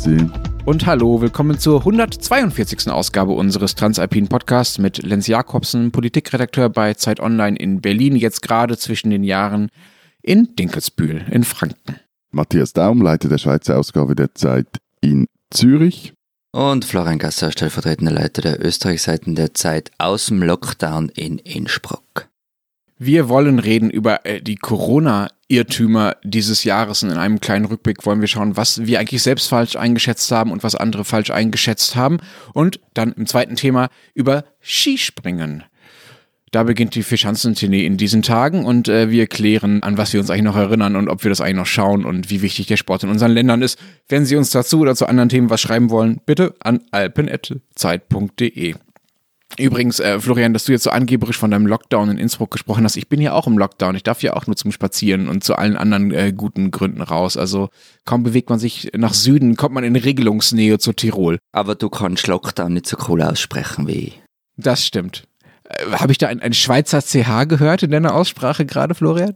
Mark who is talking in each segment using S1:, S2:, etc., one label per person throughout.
S1: Grüezi.
S2: Und hallo, willkommen zur 142. Ausgabe unseres Transalpinen Podcasts mit Lenz Jakobsen, Politikredakteur bei Zeit Online in Berlin, jetzt gerade zwischen den Jahren in Dinkelsbühl in Franken.
S1: Matthias Daum, Leiter der Schweizer Ausgabe der Zeit in Zürich.
S3: Und Florian Gasser, stellvertretender Leiter der Österreichseiten der Zeit aus dem Lockdown in Innsbruck.
S2: Wir wollen reden über äh, die Corona-Irrtümer dieses Jahres. Und in einem kleinen Rückblick wollen wir schauen, was wir eigentlich selbst falsch eingeschätzt haben und was andere falsch eingeschätzt haben. Und dann im zweiten Thema über Skispringen. Da beginnt die Fischhansen-Tournee in diesen Tagen und äh, wir klären, an was wir uns eigentlich noch erinnern und ob wir das eigentlich noch schauen und wie wichtig der Sport in unseren Ländern ist. Wenn Sie uns dazu oder zu anderen Themen was schreiben wollen, bitte an alpen.zeit.de. Übrigens, äh, Florian, dass du jetzt so angeberisch von deinem Lockdown in Innsbruck gesprochen hast, ich bin ja auch im Lockdown. Ich darf ja auch nur zum Spazieren und zu allen anderen äh, guten Gründen raus. Also kaum bewegt man sich nach Süden, kommt man in Regelungsnähe zu Tirol.
S3: Aber du kannst Lockdown nicht so cool aussprechen wie ich.
S2: Das stimmt. Äh, Habe ich da ein, ein Schweizer CH gehört in deiner Aussprache gerade, Florian?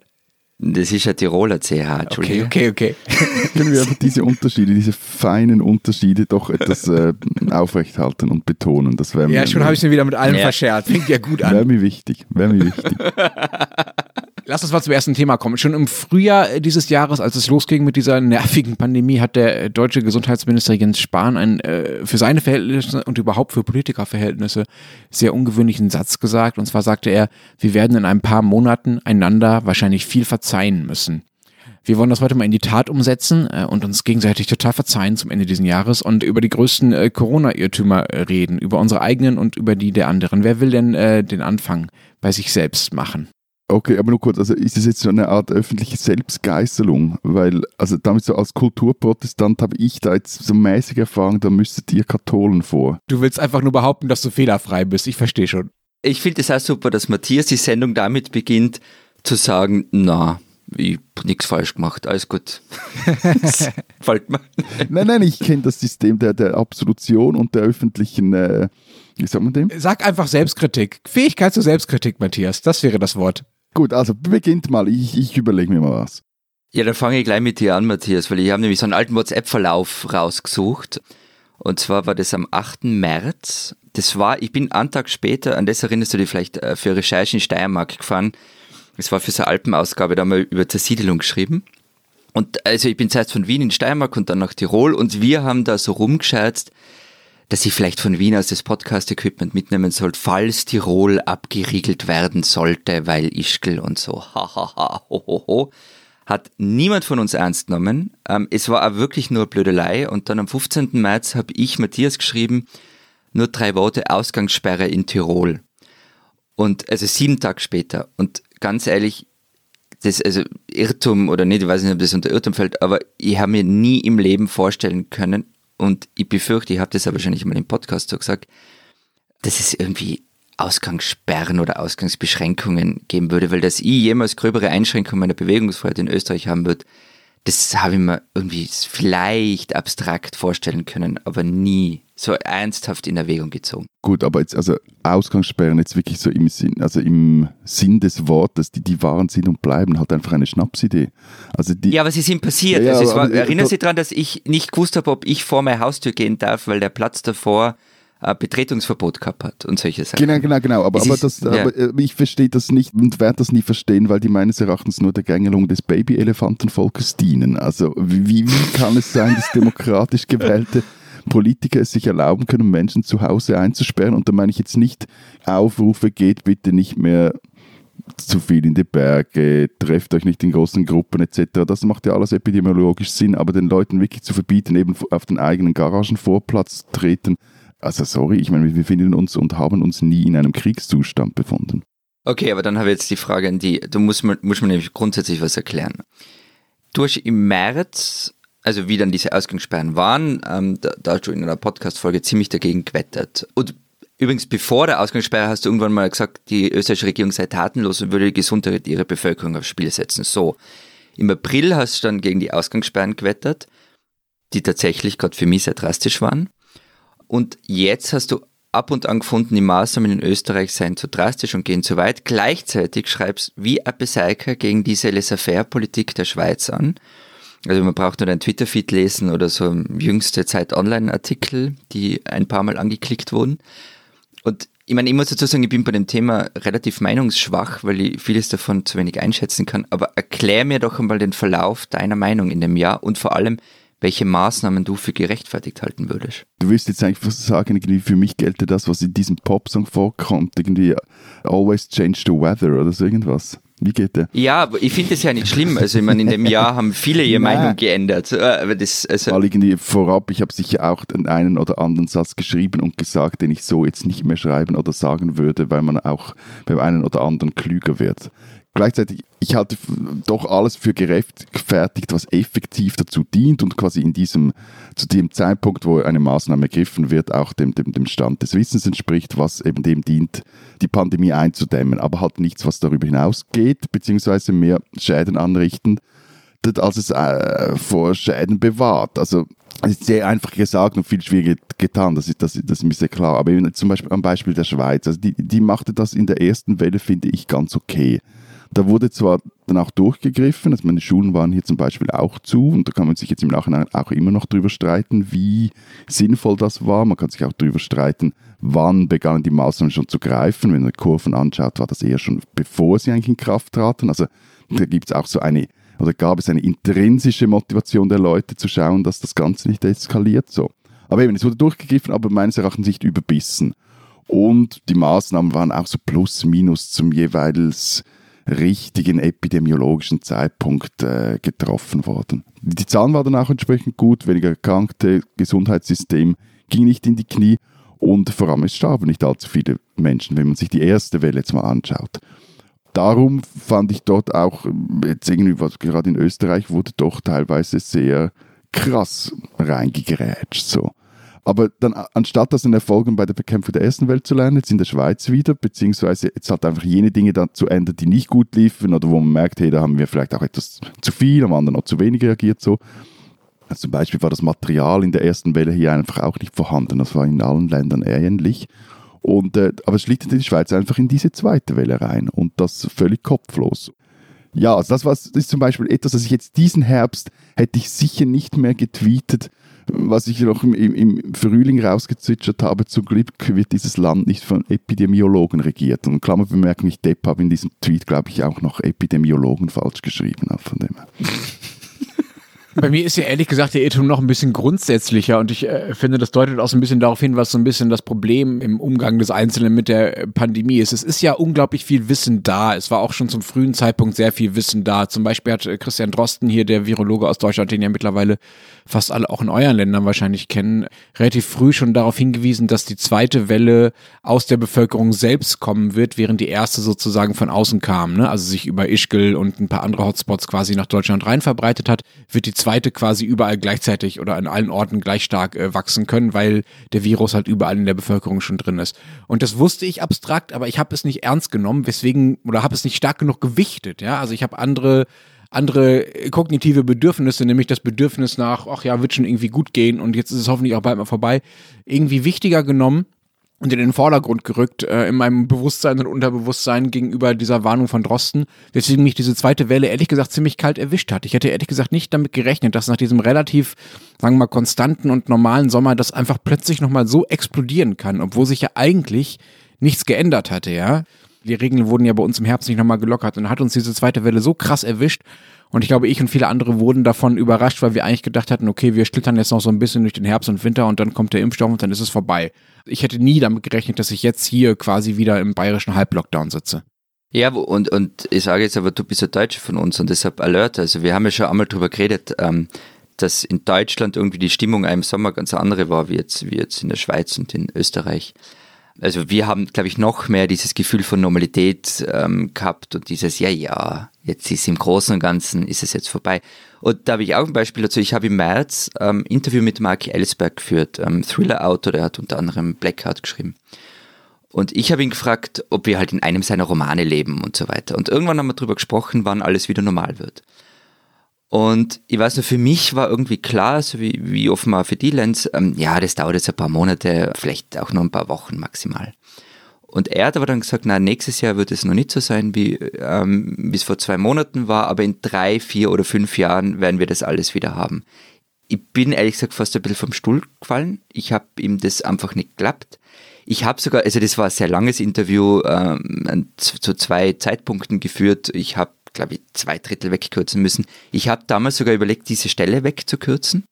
S3: Das ist ein Tiroler CH, Entschuldigung.
S2: Okay, okay, okay.
S1: Können wir aber diese Unterschiede, diese feinen Unterschiede doch etwas äh, aufrechthalten und betonen? Das wäre
S2: ja, schon habe ich mir wieder mit allem
S3: Ja.
S2: verschert. Fängt ja gut an.
S1: wäre mir wichtig. Wäre mir wichtig.
S2: Lass uns mal zum ersten Thema kommen. Schon im Frühjahr äh, dieses Jahres, als es losging mit dieser nervigen Pandemie, hat der äh, deutsche Gesundheitsminister Jens Spahn einen äh, für seine Verhältnisse und überhaupt für Politikerverhältnisse sehr ungewöhnlichen Satz gesagt. Und zwar sagte er, wir werden in ein paar Monaten einander wahrscheinlich viel verzeihen müssen. Wir wollen das heute mal in die Tat umsetzen äh, und uns gegenseitig total verzeihen zum Ende dieses Jahres und über die größten äh, Corona-Irrtümer äh, reden, über unsere eigenen und über die der anderen. Wer will denn den Anfang bei sich selbst machen?
S1: Okay, aber nur kurz, also ist es jetzt so eine Art öffentliche Selbstgeißelung? Weil, also damit so als Kulturprotestant habe ich da jetzt so mäßige Erfahrung, da müsstet ihr Katholen vor.
S2: Du willst einfach nur behaupten, dass du fehlerfrei bist. Ich verstehe schon.
S3: Ich finde es auch super, dass Matthias die Sendung damit beginnt, zu sagen, na, ich hab nichts falsch gemacht, alles gut. Fällt mir.
S1: Nein, nein, ich kenne das System der, der Absolution und der öffentlichen, äh, wie sagt man dem?
S2: Sag einfach Selbstkritik. Fähigkeit zur Selbstkritik, Matthias. Das wäre das Wort.
S1: Gut, also beginnt mal, ich, ich überlege mir mal was.
S3: Ja, dann fange ich gleich mit dir an, Matthias, weil ich habe nämlich so einen alten WhatsApp-Verlauf rausgesucht. Und zwar war das am 8. März. Das war, ich bin einen Tag später, an das erinnerst du dich vielleicht, äh, für Recherche in Steiermark gefahren. Das war für so eine Alpenausgabe, da haben wir über Zersiedelung geschrieben. Und also ich bin zuerst von Wien in Steiermark und dann nach Tirol und wir haben da so rumgescherzt, dass ich vielleicht von Wien aus das Podcast-Equipment mitnehmen sollte, falls Tirol abgeriegelt werden sollte, weil Ischgl und so. Hahaha, hohoho. Hat niemand von uns ernst genommen. Ähm, es war auch wirklich nur Blödelei. Und dann am 15. März habe ich Matthias geschrieben, nur drei Worte Ausgangssperre in Tirol. Und also sieben Tage später. Und ganz ehrlich, das, also Irrtum oder nicht, ich weiß nicht, ob das unter Irrtum fällt, aber ich habe mir nie im Leben vorstellen können, und ich befürchte, ich habe das ja wahrscheinlich mal im Podcast so gesagt, dass es irgendwie Ausgangssperren oder Ausgangsbeschränkungen geben würde, weil dass ich jemals gröbere Einschränkungen meiner Bewegungsfreiheit in Österreich haben würde, das habe ich mir irgendwie vielleicht abstrakt vorstellen können, aber nie so ernsthaft in Erwägung gezogen.
S1: Gut, aber jetzt, also Ausgangssperren jetzt wirklich so im Sinn, also im Sinn des Wortes, die, die waren, sind und bleiben, halt einfach eine Schnapsidee. Also die,
S3: Ja, aber sie sind passiert.
S1: Ja, ja,
S3: also war,
S1: aber-
S3: erinnern Sie daran, dass ich nicht gewusst habe, ob ich vor meine Haustür gehen darf, weil der Platz davor ein Betretungsverbot gehabt hat und solche Sachen.
S1: Genau, genau, genau. Aber, aber,
S3: ist-
S1: das,
S3: ja.
S1: aber äh, ich verstehe das nicht und werde das nie verstehen, weil die meines Erachtens nur der Gängelung des Baby-Elefantenvolkes dienen. Also wie, wie kann es sein, dass demokratisch gewählte Politiker es sich erlauben können, Menschen zu Hause einzusperren? Und da meine ich jetzt nicht Aufrufe, geht bitte nicht mehr zu viel in die Berge, trefft euch nicht in großen Gruppen etc. Das macht ja alles epidemiologisch Sinn, aber den Leuten wirklich zu verbieten, eben auf den eigenen Garagenvorplatz treten, also sorry, ich meine, wir befinden uns und haben uns nie in einem Kriegszustand befunden.
S3: Okay, aber dann habe ich jetzt die Frage an die. Du musst mir, musst mir nämlich grundsätzlich was erklären. Du hast im März, also wie dann diese Ausgangssperren waren, ähm, da, da hast du in einer Podcast-Folge ziemlich dagegen gewettert. Und übrigens, bevor der Ausgangssperre hast du irgendwann mal gesagt, die österreichische Regierung sei tatenlos und würde die Gesundheit ihrer Bevölkerung aufs Spiel setzen. So. Im April hast du dann gegen die Ausgangssperren gewettert, die tatsächlich gerade für mich sehr drastisch waren. Und jetzt hast du ab und an gefunden, die Maßnahmen in Österreich seien zu drastisch und gehen zu weit. Gleichzeitig schreibst wie ein gegen diese Laissez-faire-Politik der Schweiz an. Also man braucht nur einen Twitter-Feed lesen oder so jüngste Zeit Online-Artikel, die ein paar Mal angeklickt wurden. Und ich meine, ich muss dazu sagen, ich bin bei dem Thema relativ meinungsschwach, weil ich vieles davon zu wenig einschätzen kann. Aber erklär mir doch einmal den Verlauf deiner Meinung in dem Jahr und vor allem, welche Maßnahmen du für gerechtfertigt halten würdest.
S1: Du willst jetzt eigentlich sagen, irgendwie für mich gelte das, was in diesem Popsong vorkommt, irgendwie always change the weather oder so irgendwas. Wie geht der?
S3: Ja, aber ich finde das ja nicht schlimm. Also ich meine, in dem Jahr haben viele ihre Meinung geändert. Äh, aber das,
S1: also Mal irgendwie vorab, ich habe sicher auch den einen oder anderen Satz geschrieben und gesagt, den ich so jetzt nicht mehr schreiben oder sagen würde, weil man auch beim einen oder anderen klüger wird. Gleichzeitig, ich halte doch alles für gerechtfertigt, was effektiv dazu dient und quasi in diesem, zu dem Zeitpunkt, wo eine Maßnahme ergriffen wird, auch dem, dem, dem Stand des Wissens entspricht, was eben dem dient, die Pandemie einzudämmen, aber halt nichts, was darüber hinausgeht, beziehungsweise mehr Schäden anrichten, als es äh, vor Schäden bewahrt. Also es ist sehr einfach gesagt und viel schwieriger getan, das ist, das, das ist mir sehr klar. Aber zum Beispiel am Beispiel der Schweiz, also die, die machte das in der ersten Welle, finde ich, ganz okay. Da wurde zwar dann auch durchgegriffen, also meine Schulen waren hier zum Beispiel auch zu und da kann man sich jetzt im Nachhinein auch immer noch drüber streiten, wie sinnvoll das war. Man kann sich auch drüber streiten, wann begannen die Maßnahmen schon zu greifen. Wenn man Kurven anschaut, war das eher schon bevor sie eigentlich in Kraft traten. Also da gibt es auch so eine, oder gab es eine intrinsische Motivation der Leute zu schauen, dass das Ganze nicht eskaliert. So. Aber eben, es wurde durchgegriffen, aber meines Erachtens nicht überbissen. Und die Maßnahmen waren auch so plus minus zum jeweils richtigen epidemiologischen Zeitpunkt äh, getroffen worden. Die Zahlen waren dann auch entsprechend gut, weniger erkrankte, Gesundheitssystem ging nicht in die Knie und vor allem es starben nicht allzu viele Menschen, wenn man sich die erste Welle jetzt mal anschaut. Darum fand ich dort auch, jetzt irgendwie, was gerade in Österreich wurde doch teilweise sehr krass reingegrätscht. So. Aber dann, anstatt das in Erfolgen bei der Bekämpfung der ersten Welt zu lernen, jetzt in der Schweiz wieder, beziehungsweise jetzt halt einfach jene Dinge dann zu ändern, die nicht gut liefen oder wo man merkt, hey, da haben wir vielleicht auch etwas zu viel, am anderen noch zu wenig reagiert so. Also zum Beispiel war das Material in der ersten Welle hier einfach auch nicht vorhanden. Das war in allen Ländern ähnlich. Und, äh, aber es schlittert die Schweiz einfach in diese zweite Welle rein und das völlig kopflos. Ja, also das, war, das ist zum Beispiel etwas, was ich jetzt diesen Herbst hätte ich sicher nicht mehr getweetet, was ich noch im, im Frühling rausgezwitschert habe, zum Glück wird dieses Land nicht von Epidemiologen regiert. Und Klammerbemerkung, ich Depp habe in diesem Tweet, glaube ich, auch noch Epidemiologen falsch geschrieben. Von dem
S2: Bei mir ist ja ehrlich gesagt der Irrtum noch ein bisschen grundsätzlicher und ich äh, finde, das deutet auch so ein bisschen darauf hin, was so ein bisschen das Problem im Umgang des Einzelnen mit der Pandemie ist. Es ist ja unglaublich viel Wissen da. Es war auch schon zum frühen Zeitpunkt sehr viel Wissen da. Zum Beispiel hat äh, Christian Drosten hier, der Virologe aus Deutschland, den ja mittlerweile fast alle auch in euren Ländern wahrscheinlich kennen, relativ früh schon darauf hingewiesen, dass die zweite Welle aus der Bevölkerung selbst kommen wird, während die erste sozusagen von außen kam. Ne? Also sich über Ischgl und ein paar andere Hotspots quasi nach Deutschland rein verbreitet hat, wird die zweite quasi überall gleichzeitig oder an allen Orten gleich stark äh, wachsen können, weil der Virus halt überall in der Bevölkerung schon drin ist. Und das wusste ich abstrakt, aber ich habe es nicht ernst genommen, weswegen oder habe es nicht stark genug gewichtet. Ja, also ich habe andere andere kognitive Bedürfnisse, nämlich das Bedürfnis nach, ach ja, wird schon irgendwie gut gehen und jetzt ist es hoffentlich auch bald mal vorbei, irgendwie wichtiger genommen und in den Vordergrund gerückt äh, in meinem Bewusstsein und Unterbewusstsein gegenüber dieser Warnung von Drosten, weswegen mich diese zweite Welle ehrlich gesagt ziemlich kalt erwischt hat. Ich hätte ehrlich gesagt nicht damit gerechnet, dass nach diesem relativ, sagen wir mal, konstanten und normalen Sommer das einfach plötzlich nochmal so explodieren kann, obwohl sich ja eigentlich nichts geändert hatte, ja die Regeln wurden ja bei uns im Herbst nicht nochmal gelockert und hat uns diese zweite Welle so krass erwischt. Und ich glaube, ich und viele andere wurden davon überrascht, weil wir eigentlich gedacht hatten, okay, wir schlittern jetzt noch so ein bisschen durch den Herbst und Winter und dann kommt der Impfstoff und dann ist es vorbei. Ich hätte nie damit gerechnet, dass ich jetzt hier quasi wieder im bayerischen Halblockdown sitze.
S3: Ja, und, und ich sage jetzt aber, du bist ein Deutscher von uns und deshalb Alert. Also wir haben ja schon einmal drüber geredet, ähm, dass in Deutschland irgendwie die Stimmung im Sommer ganz andere war, wie jetzt, wie jetzt in der Schweiz und in Österreich also wir haben, glaube ich, noch mehr dieses Gefühl von Normalität ähm, gehabt und dieses, ja, ja, jetzt ist im Großen und Ganzen, ist es jetzt vorbei. Und da habe ich auch ein Beispiel dazu. Ich habe im März ähm, Interview mit Mark Ellsberg geführt, ähm, Thriller-Autor, der hat unter anderem Blackheart geschrieben. Und ich habe ihn gefragt, ob wir halt in einem seiner Romane leben und so weiter. Und irgendwann haben wir darüber gesprochen, wann alles wieder normal wird. Und ich weiß nur, für mich war irgendwie klar, so wie, wie offenbar für die Lenz, ähm, ja, das dauert jetzt ein paar Monate, vielleicht auch nur ein paar Wochen maximal. Und er hat aber dann gesagt, na, nächstes Jahr wird es noch nicht so sein, wie ähm, es vor zwei Monaten war, aber in drei, vier oder fünf Jahren werden wir das alles wieder haben. Ich bin ehrlich gesagt fast ein bisschen vom Stuhl gefallen. Ich habe ihm das einfach nicht geklappt. Ich habe sogar, also das war ein sehr langes Interview, ähm, zu zwei Zeitpunkten geführt. Ich habe, glaube ich, zwei Drittel wegkürzen müssen. Ich habe damals sogar überlegt, diese Stelle wegzukürzen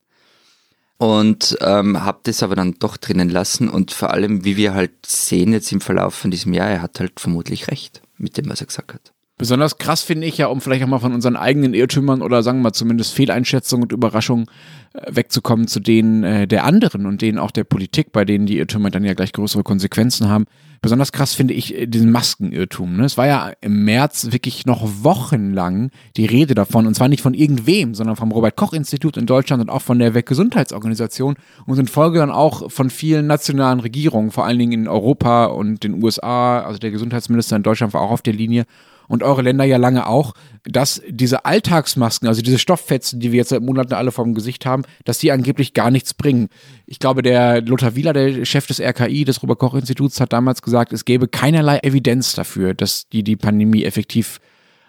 S3: und ähm, habe das aber dann doch drinnen lassen und vor allem, wie wir halt sehen jetzt im Verlauf von diesem Jahr, er hat halt vermutlich recht mit dem, was er gesagt hat.
S2: Besonders krass finde ich ja, um vielleicht auch mal von unseren eigenen Irrtümern oder sagen wir mal zumindest Fehleinschätzungen und Überraschungen äh, wegzukommen zu denen äh, der anderen und denen auch der Politik, bei denen die Irrtümer dann ja gleich größere Konsequenzen haben. Besonders krass finde ich äh, diesen Maskenirrtum. Ne? Es war ja im März wirklich noch wochenlang die Rede davon und zwar nicht von irgendwem, sondern vom Robert-Koch-Institut in Deutschland und auch von der Weltgesundheitsorganisation und in Folge dann auch von vielen nationalen Regierungen, vor allen Dingen in Europa und den USA. Also der Gesundheitsminister in Deutschland war auch auf der Linie und eure Länder ja lange auch, dass diese Alltagsmasken, also diese Stofffetzen, die wir jetzt seit Monaten alle vom Gesicht haben, dass die angeblich gar nichts bringen. Ich glaube, der Lothar Wieler, der Chef des RKI, des Robert-Koch-Instituts, hat damals gesagt, es gäbe keinerlei Evidenz dafür, dass die die Pandemie effektiv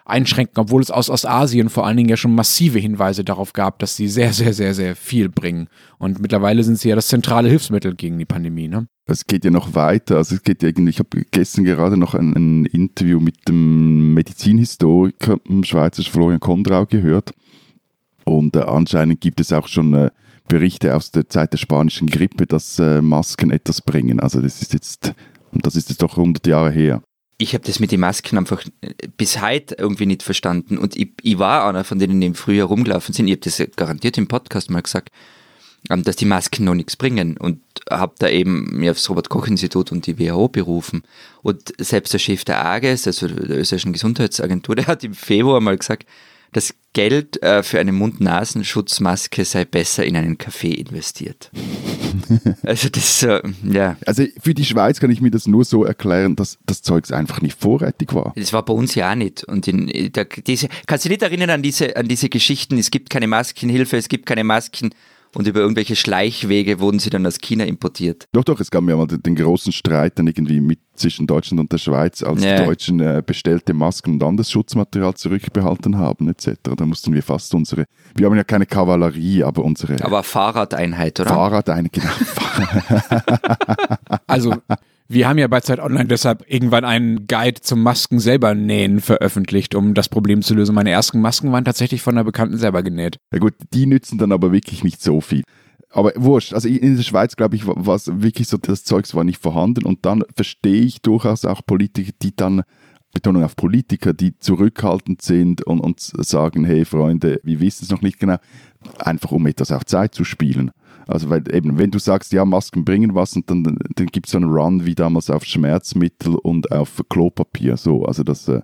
S2: einschränken, obwohl es aus Ostasien vor allen Dingen ja schon massive Hinweise darauf gab, dass sie sehr, sehr, sehr, sehr viel bringen. Und mittlerweile sind sie ja das zentrale Hilfsmittel gegen die Pandemie. Ne?
S1: Es geht ja noch weiter. Also es geht irgendwie, ich habe gestern gerade noch ein, ein, Interview mit dem Medizinhistoriker, dem Schweizer Florian Kondrau gehört. Und äh, anscheinend gibt es auch schon äh, Berichte aus der Zeit der spanischen Grippe, dass äh, Masken etwas bringen. Also das ist jetzt, das ist jetzt doch 100 Jahre her.
S3: Ich habe das mit den Masken einfach äh, bis heute irgendwie nicht verstanden. Und ich, ich war einer von denen, die im Frühjahr rumgelaufen sind. Ich habe das garantiert im Podcast mal gesagt dass die Masken noch nichts bringen und habe da eben mir aufs Robert-Koch-Institut und die WHO berufen. Und selbst der Chef der AGES, also der österreichischen Gesundheitsagentur, der hat im Februar mal gesagt, das Geld äh, für eine Mund-Nasen-Schutzmaske sei besser in einen Kaffee investiert. also das, äh, ja.
S1: Also für die Schweiz kann ich mir das nur so erklären, dass das Zeugs einfach nicht vorrätig war.
S3: Das war bei uns ja auch nicht. Und in, da, diese, kannst du dich nicht erinnern an diese, an diese Geschichten, es gibt keine Maskenhilfe, es gibt keine Masken und über irgendwelche Schleichwege wurden sie dann aus China importiert.
S1: Doch, doch, es gab ja mal den, den großen Streit dann irgendwie mit zwischen Deutschland und der Schweiz, als ja. die Deutschen äh, bestellte Masken und anderes Schutzmaterial zurückbehalten haben etc. Da mussten wir fast unsere, wir haben ja keine Kavallerie, aber unsere...
S3: Aber Fahrradeinheit, oder?
S1: Fahrradeinheit, genau.
S2: also wir haben ja bei Zeit Online deshalb irgendwann einen Guide zum Masken selber nähen veröffentlicht, um das Problem zu lösen. Meine ersten Masken waren tatsächlich von einer Bekannten selber genäht.
S1: Ja gut, die nützen dann aber wirklich nicht so viel. Aber wurscht, also in der Schweiz, glaube ich, war es wirklich so, das Zeugs war nicht vorhanden. Und dann verstehe ich durchaus auch Politiker, die dann Betonung auf Politiker, die zurückhaltend sind und, und sagen, hey Freunde, wir wissen es noch nicht genau, einfach um etwas auf Zeit zu spielen. Also weil eben, wenn du sagst, ja, Masken bringen was und dann, dann gibt es so einen Run wie damals auf Schmerzmittel und auf Klopapier. So, also das äh,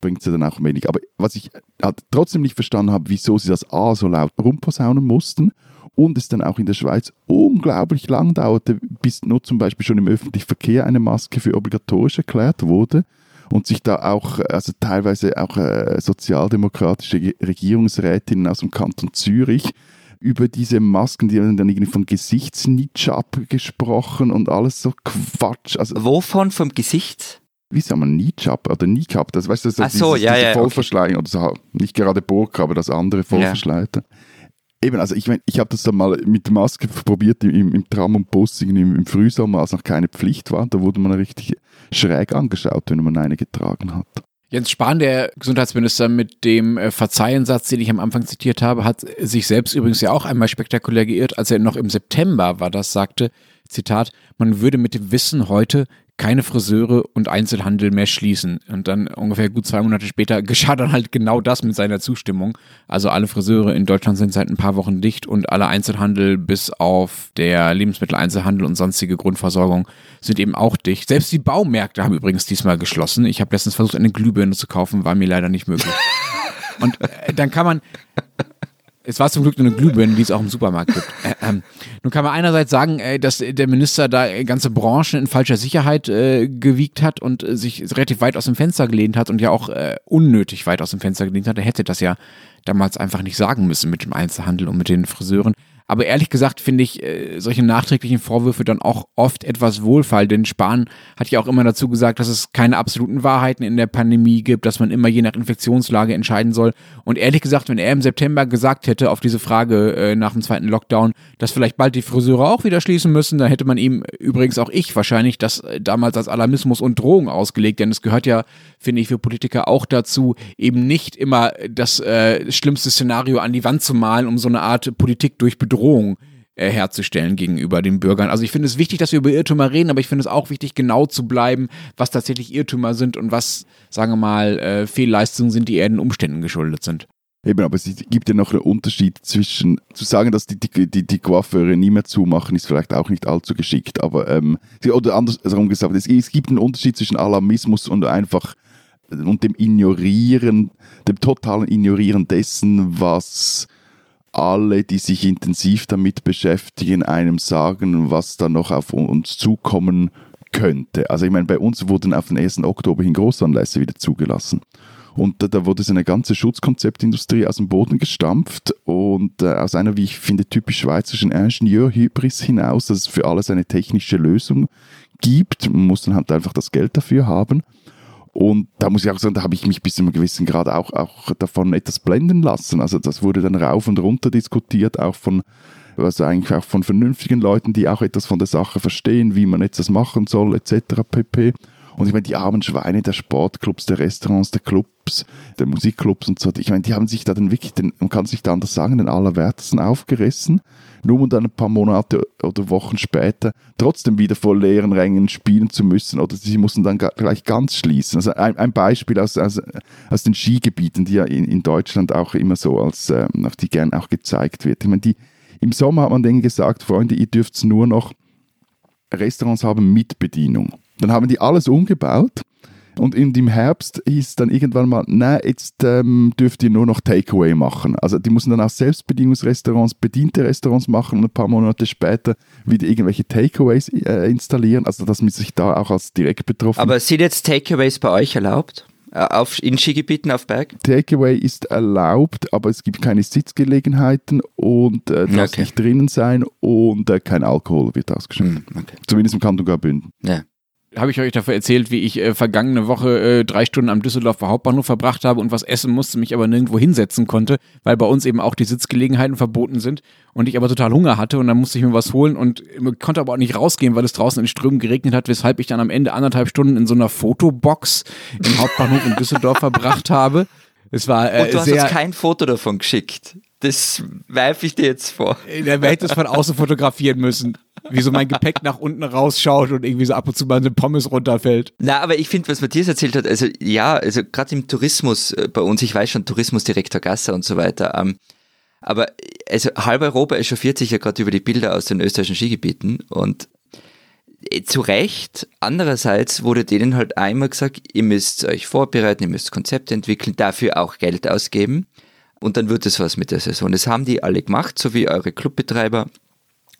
S1: bringt sie dann auch wenig. Aber was ich halt trotzdem nicht verstanden habe, wieso sie das A so laut rumposaunen mussten und es dann auch in der Schweiz unglaublich lang dauerte, bis nur zum Beispiel schon im öffentlichen Verkehr eine Maske für obligatorisch erklärt wurde und sich da auch, also teilweise auch äh, sozialdemokratische Regierungsrätinnen aus dem Kanton Zürich über diese Masken, die haben dann irgendwie von Gesichtsnitschab gesprochen und alles so Quatsch. Also,
S3: Wovon? Vom Gesicht?
S1: Wie sagt man, Nitschab oder Niqab? Das weißt du, das
S3: Ach so, ja, ja,
S1: Vollverschleierung okay. oder so, nicht gerade Burka, aber das andere Vollverschleierte. Ja. Eben, also ich, mein, ich habe das dann mal mit Maske probiert im, im Tram und Bus im, im Frühsommer, als noch keine Pflicht war. Da wurde man richtig schräg angeschaut, wenn man eine getragen hat.
S2: Jens Spahn, der Gesundheitsminister mit dem äh, Verzeihensatz, den ich am Anfang zitiert habe, hat sich selbst übrigens ja auch einmal spektakulär geirrt, als er noch im September war, das sagte, Zitat, man würde mit dem Wissen heute keine Friseure und Einzelhandel mehr schließen. Und dann ungefähr gut zwei Monate später geschah dann halt genau das mit seiner Zustimmung. Also alle Friseure in Deutschland sind seit ein paar Wochen dicht und alle Einzelhandel bis auf der Lebensmitteleinzelhandel und sonstige Grundversorgung sind eben auch dicht. Selbst die Baumärkte haben übrigens diesmal geschlossen. Ich habe letztens versucht, eine Glühbirne zu kaufen, war mir leider nicht möglich. Und äh, dann kann man, es war zum Glück nur eine Glühbirne, die es auch im Supermarkt gibt. Äh, ähm, nun kann man einerseits sagen, äh, dass der Minister da ganze Branchen in falscher Sicherheit äh, gewiegt hat und äh, sich relativ weit aus dem Fenster gelehnt hat und ja auch äh, unnötig weit aus dem Fenster gelehnt hat. Er hätte das ja damals einfach nicht sagen müssen mit dem Einzelhandel und mit den Friseuren. Aber ehrlich gesagt finde ich äh, solche nachträglichen Vorwürfe dann auch oft etwas wohlfeil, denn Spahn hat ja auch immer dazu gesagt, dass es keine absoluten Wahrheiten in der Pandemie gibt, dass man immer je nach Infektionslage entscheiden soll. Und ehrlich gesagt, wenn er im September gesagt hätte auf diese Frage äh, nach dem zweiten Lockdown, dass vielleicht bald die Friseure auch wieder schließen müssen, dann hätte man ihm übrigens auch ich wahrscheinlich das äh, damals als Alarmismus und Drohung ausgelegt, denn es gehört ja, finde ich, für Politiker auch dazu, eben nicht immer das äh, schlimmste Szenario an die Wand zu malen, um so eine Art Politik durch äh, herzustellen gegenüber den Bürgern. Also ich finde es wichtig, dass wir über Irrtümer reden, aber ich finde es auch wichtig, genau zu bleiben, was tatsächlich Irrtümer sind und was, sagen wir mal, äh, Fehlleistungen sind, die eher den Umständen geschuldet sind.
S1: Eben, aber es gibt ja noch einen Unterschied zwischen, zu sagen, dass die, die, die, die Coiffeure nie mehr zumachen, ist vielleicht auch nicht allzu geschickt, aber, ähm, oder andersherum gesagt, es, es gibt einen Unterschied zwischen Alarmismus und einfach, und dem Ignorieren, dem totalen Ignorieren dessen, was alle, die sich intensiv damit beschäftigen, einem sagen, was da noch auf uns zukommen könnte. Also ich meine, bei uns wurden auf den 1. Oktober hin Großanlässe wieder zugelassen. Und da, wurde so eine ganze Schutzkonzeptindustrie aus dem Boden gestampft und äh, aus einer, wie ich finde, typisch schweizerischen Ingenieurhybris hinaus, dass es für alles eine technische Lösung gibt. Man muss dann halt einfach das Geld dafür haben. Und da muss ich auch sagen, da habe ich mich bis zu einem gewissen Grad auch, auch davon etwas blenden lassen. Also das wurde dann rauf und runter diskutiert, auch von also eigentlich auch von vernünftigen Leuten, die auch etwas von der Sache verstehen, wie man jetzt das machen soll, etc. pp. Und ich meine, die armen Schweine der Sportclubs, der Restaurants, der Clubs, der Musikclubs und so, ich meine, die haben sich da dann wirklich, den, man kann sich da anders sagen, den Allerwertesten aufgerissen nur um dann ein paar Monate oder Wochen später trotzdem wieder vor leeren Rängen spielen zu müssen oder sie mussten dann gleich ganz schließen. Also ein, ein Beispiel aus, aus, aus den Skigebieten, die ja in, in Deutschland auch immer so als, ähm, auf die gern auch gezeigt wird. Ich meine, die, im Sommer hat man denen gesagt, Freunde, ihr dürft nur noch Restaurants haben mit Bedienung. Dann haben die alles umgebaut und in dem Herbst hieß dann irgendwann mal, nein, jetzt ähm, dürft ihr nur noch Takeaway machen. Also die mussten dann auch Selbstbedienungsrestaurants, bediente Restaurants machen und ein paar Monate später wieder irgendwelche Takeaways äh, installieren. Also dass man sich da auch als direkt betroffen.
S3: Aber sind jetzt Takeaways bei euch erlaubt? Äh, auf, in Skigebieten auf Berg?
S1: Takeaway ist erlaubt, aber es gibt keine Sitzgelegenheiten und äh, du darfst nicht drinnen sein und äh, kein Alkohol wird ausgeschenkt. Hm, okay. Zumindest im Kanton Graubünden.
S2: Ja habe ich euch dafür erzählt, wie ich äh, vergangene Woche äh, drei Stunden am Düsseldorfer Hauptbahnhof verbracht habe und was essen musste, mich aber nirgendwo hinsetzen konnte, weil bei uns eben auch die Sitzgelegenheiten verboten sind und ich aber total Hunger hatte und dann musste ich mir was holen und konnte aber auch nicht rausgehen, weil es draußen in Strömen geregnet hat, weshalb ich dann am Ende anderthalb Stunden in so einer Fotobox im Hauptbahnhof in Düsseldorf verbracht habe. Es war
S3: äh, und du hast uns kein Foto davon geschickt. Das werfe ich dir jetzt vor.
S2: Der hätte es von außen fotografieren müssen. Wie so mein Gepäck nach unten rausschaut und irgendwie so ab und zu mal eine Pommes runterfällt.
S3: Na, aber ich finde, was Matthias erzählt hat, also ja, also gerade im Tourismus äh, bei uns, ich weiß schon, Tourismusdirektor Gasser und so weiter, ähm, aber also halb Europa echauffiert sich ja gerade über die Bilder aus den österreichischen Skigebieten und äh, zu Recht. Andererseits wurde denen halt einmal gesagt, ihr müsst euch vorbereiten, ihr müsst Konzepte entwickeln, dafür auch Geld ausgeben und dann wird es was mit der Saison. Das haben die alle gemacht, so wie eure Clubbetreiber.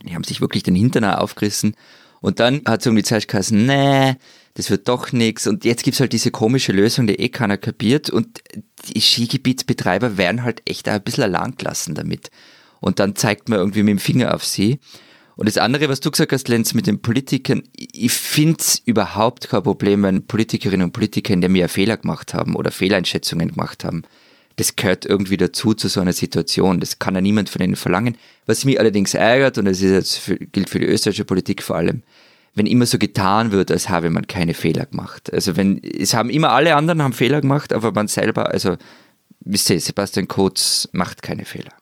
S3: Die haben sich wirklich den Hintern aufgerissen. Und dann hat es irgendwie zuerst gesagt, nee, das wird doch nichts. Und jetzt gibt es halt diese komische Lösung, die eh keiner kapiert. Und die Skigebietsbetreiber werden halt echt ein bisschen allein gelassen damit. Und dann zeigt man irgendwie mit dem Finger auf sie. Und das andere, was du gesagt hast, Lenz, mit den Politikern, ich finde es überhaupt kein Problem, wenn Politikerinnen und Politiker in dem Jahr Fehler gemacht haben oder Fehleinschätzungen gemacht haben das gehört irgendwie dazu zu so einer Situation. Das kann ja niemand von ihnen verlangen. Was mich allerdings ärgert, und das ist jetzt für, gilt für die österreichische Politik vor allem, wenn immer so getan wird, als habe man keine Fehler gemacht. Also wenn, es haben immer alle anderen haben Fehler gemacht, aber man selber, also, wisst ihr, Sebastian Kurz macht keine Fehler.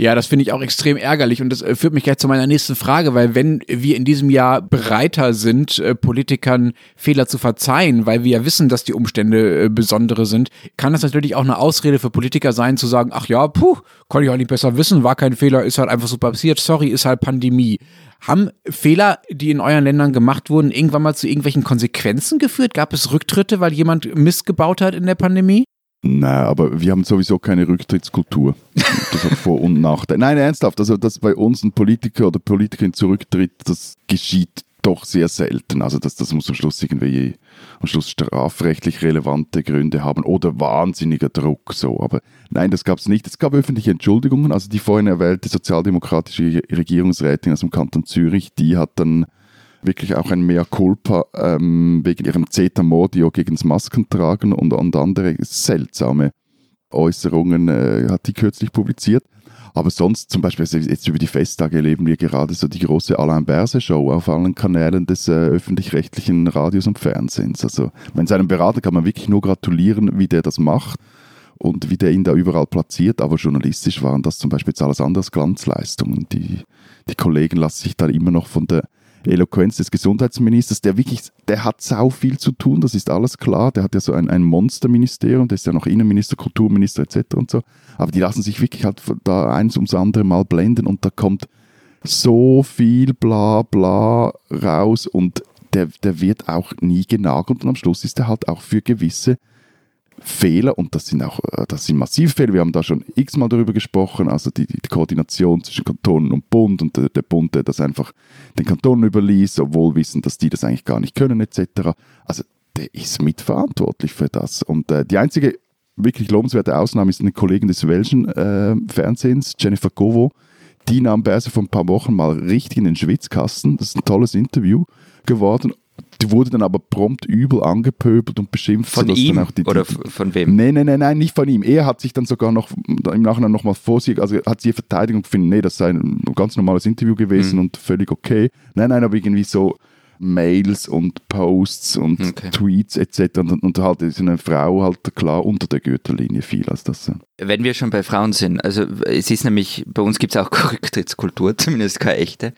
S2: Ja, das finde ich auch extrem ärgerlich und das äh, führt mich gleich zu meiner nächsten Frage, weil wenn wir in diesem Jahr bereiter sind, äh, Politikern Fehler zu verzeihen, weil wir ja wissen, dass die Umstände äh, besondere sind, kann das natürlich auch eine Ausrede für Politiker sein, zu sagen, ach ja, puh, konnte ich auch nicht besser wissen, war kein Fehler, ist halt einfach so passiert, sorry, ist halt Pandemie. Haben Fehler, die in euren Ländern gemacht wurden, irgendwann mal zu irgendwelchen Konsequenzen geführt? Gab es Rücktritte, weil jemand Mist gebaut hat in der Pandemie?
S1: Nein, aber wir haben sowieso keine Rücktrittskultur. Das hat Vor- und Nachteile. Nein, ernsthaft, also dass bei uns ein Politiker oder Politikerin zurücktritt, das geschieht doch sehr selten. Also das, das muss am Schluss irgendwie am Schluss strafrechtlich relevante Gründe haben oder wahnsinniger Druck so. Aber nein, das gab es nicht. Es gab öffentliche Entschuldigungen. Also die vorhin erwähnte sozialdemokratische Regierungsrätin aus dem Kanton Zürich, die hat dann wirklich auch ein Mea Culpa ähm, wegen ihrem Zeta Mordio gegen das Maskentragen und, und andere seltsame Äußerungen äh, hat die kürzlich publiziert. Aber sonst zum Beispiel jetzt über die Festtage erleben wir gerade so die große Alain Berse Show auf allen Kanälen des äh, öffentlich-rechtlichen Radios und Fernsehens. Also wenn seinem Berater kann man wirklich nur gratulieren, wie der das macht und wie der ihn da überall platziert. Aber journalistisch waren das zum Beispiel jetzt alles andere als Glanzleistungen. Die, die Kollegen lassen sich da immer noch von der Eloquenz des Gesundheitsministers, der wirklich, der hat sau viel zu tun, das ist alles klar. Der hat ja so ein, ein Monsterministerium, der ist ja noch Innenminister, Kulturminister etc. und so. Aber die lassen sich wirklich halt da eins ums andere mal blenden und da kommt so viel bla bla raus und der, der wird auch nie genagelt und am Schluss ist er halt auch für gewisse Fehler und das sind auch äh, das sind massive Fehler. Wir haben da schon x-mal darüber gesprochen, also die, die Koordination zwischen Kantonen und Bund und der, der Bund, der das einfach den Kantonen überließ, obwohl wissen, dass die das eigentlich gar nicht können etc. Also der ist mitverantwortlich für das und äh, die einzige wirklich lobenswerte Ausnahme ist eine Kollegin des welschen äh, Fernsehens, Jennifer Govo, die nahm Berse vor ein paar Wochen mal richtig in den Schwitzkasten. Das ist ein tolles Interview geworden die wurde dann aber prompt übel angepöbelt und beschimpft.
S3: Von ihm? Die, oder von wem?
S1: Nein, nein, nein, nein, nicht von ihm. Er hat sich dann sogar noch im Nachhinein nochmal vor sich, also hat sie Verteidigung gefunden, nee, das sei ein ganz normales Interview gewesen mhm. und völlig okay. Nein, nein, aber irgendwie so Mails und Posts und okay. Tweets etc. Und, und halt ist eine Frau halt klar unter der Gürtellinie viel als das.
S3: Wenn wir schon bei Frauen sind, also es ist nämlich, bei uns gibt es auch Rücktrittskultur, zumindest keine echte.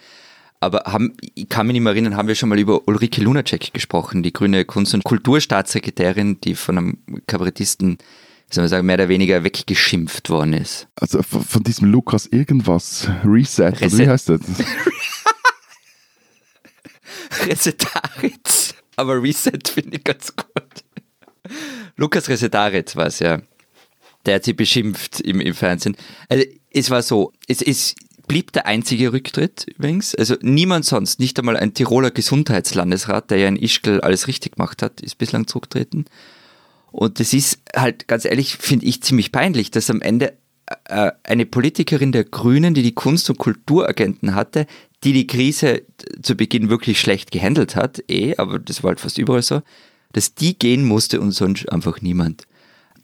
S3: Aber haben, ich kann mich nicht mehr erinnern, haben wir schon mal über Ulrike Lunacek gesprochen, die grüne Kunst- und Kulturstaatssekretärin, die von einem Kabarettisten, soll man sagen, mehr oder weniger weggeschimpft worden ist.
S1: Also von, von diesem Lukas irgendwas, Reset, Reset. wie heißt das?
S3: Resetaritz. Aber Reset finde ich ganz gut. Lukas Resetaritz war es, ja. Der hat sie beschimpft im, im Fernsehen. Also, es war so, es ist blieb der einzige Rücktritt übrigens. Also niemand sonst, nicht einmal ein Tiroler Gesundheitslandesrat, der ja in Ischgl alles richtig gemacht hat, ist bislang zurückgetreten. Und das ist halt ganz ehrlich, finde ich ziemlich peinlich, dass am Ende äh, eine Politikerin der Grünen, die die Kunst- und Kulturagenten hatte, die die Krise zu Beginn wirklich schlecht gehandelt hat, eh, aber das war halt fast überall so, dass die gehen musste und sonst einfach niemand.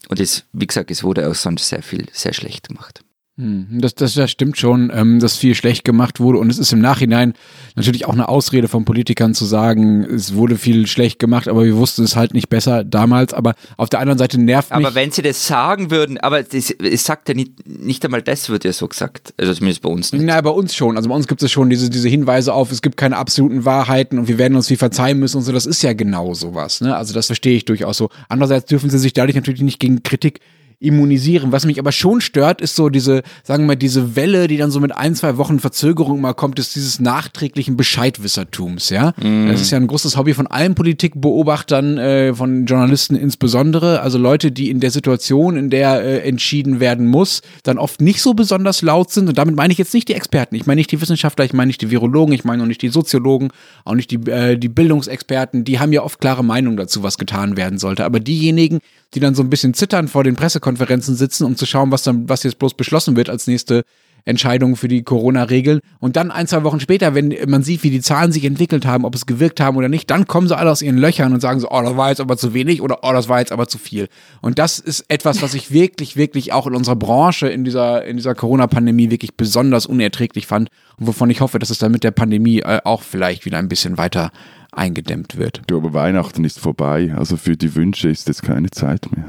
S3: Und es, wie gesagt, es wurde auch sonst sehr viel, sehr schlecht gemacht.
S2: Hm, das, das, das stimmt schon, ähm, dass viel schlecht gemacht wurde und es ist im Nachhinein natürlich auch eine Ausrede von Politikern zu sagen, es wurde viel schlecht gemacht, aber wir wussten es halt nicht besser damals. Aber auf der anderen Seite nervt
S3: mich.
S2: Aber
S3: wenn sie das sagen würden, aber das, es sagt ja nicht, nicht einmal das wird ja so gesagt. Also zumindest bei uns
S2: nicht. Na, bei uns schon. Also bei uns gibt es schon diese, diese Hinweise auf, es gibt keine absoluten Wahrheiten und wir werden uns viel verzeihen müssen und so. Das ist ja genau sowas. Ne? Also das verstehe ich durchaus so. Andererseits dürfen sie sich dadurch natürlich nicht gegen Kritik immunisieren. Was mich aber schon stört, ist so diese, sagen wir mal, diese Welle, die dann so mit ein, zwei Wochen Verzögerung mal kommt, ist dieses nachträglichen Bescheidwissertums, ja. Mm. Das ist ja ein großes Hobby von allen Politikbeobachtern, äh, von Journalisten insbesondere. Also Leute, die in der Situation, in der äh, entschieden werden muss, dann oft nicht so besonders laut sind. Und damit meine ich jetzt nicht die Experten. Ich meine nicht die Wissenschaftler, ich meine nicht die Virologen, ich meine auch nicht die Soziologen, auch nicht die, äh, die Bildungsexperten. Die haben ja oft klare Meinungen dazu, was getan werden sollte. Aber diejenigen, die dann so ein bisschen zittern vor den Pressekonferenzen sitzen, um zu schauen, was dann, was jetzt bloß beschlossen wird als nächste Entscheidung für die Corona-Regeln. Und dann ein, zwei Wochen später, wenn man sieht, wie die Zahlen sich entwickelt haben, ob es gewirkt haben oder nicht, dann kommen sie alle aus ihren Löchern und sagen so, oh, das war jetzt aber zu wenig oder oh, das war jetzt aber zu viel. Und das ist etwas, was ich wirklich, wirklich auch in unserer Branche, in dieser, in dieser Corona-Pandemie wirklich besonders unerträglich fand und wovon ich hoffe, dass es dann mit der Pandemie äh, auch vielleicht wieder ein bisschen weiter eingedämmt wird.
S1: Du, aber Weihnachten ist vorbei, also für die Wünsche ist jetzt keine Zeit mehr.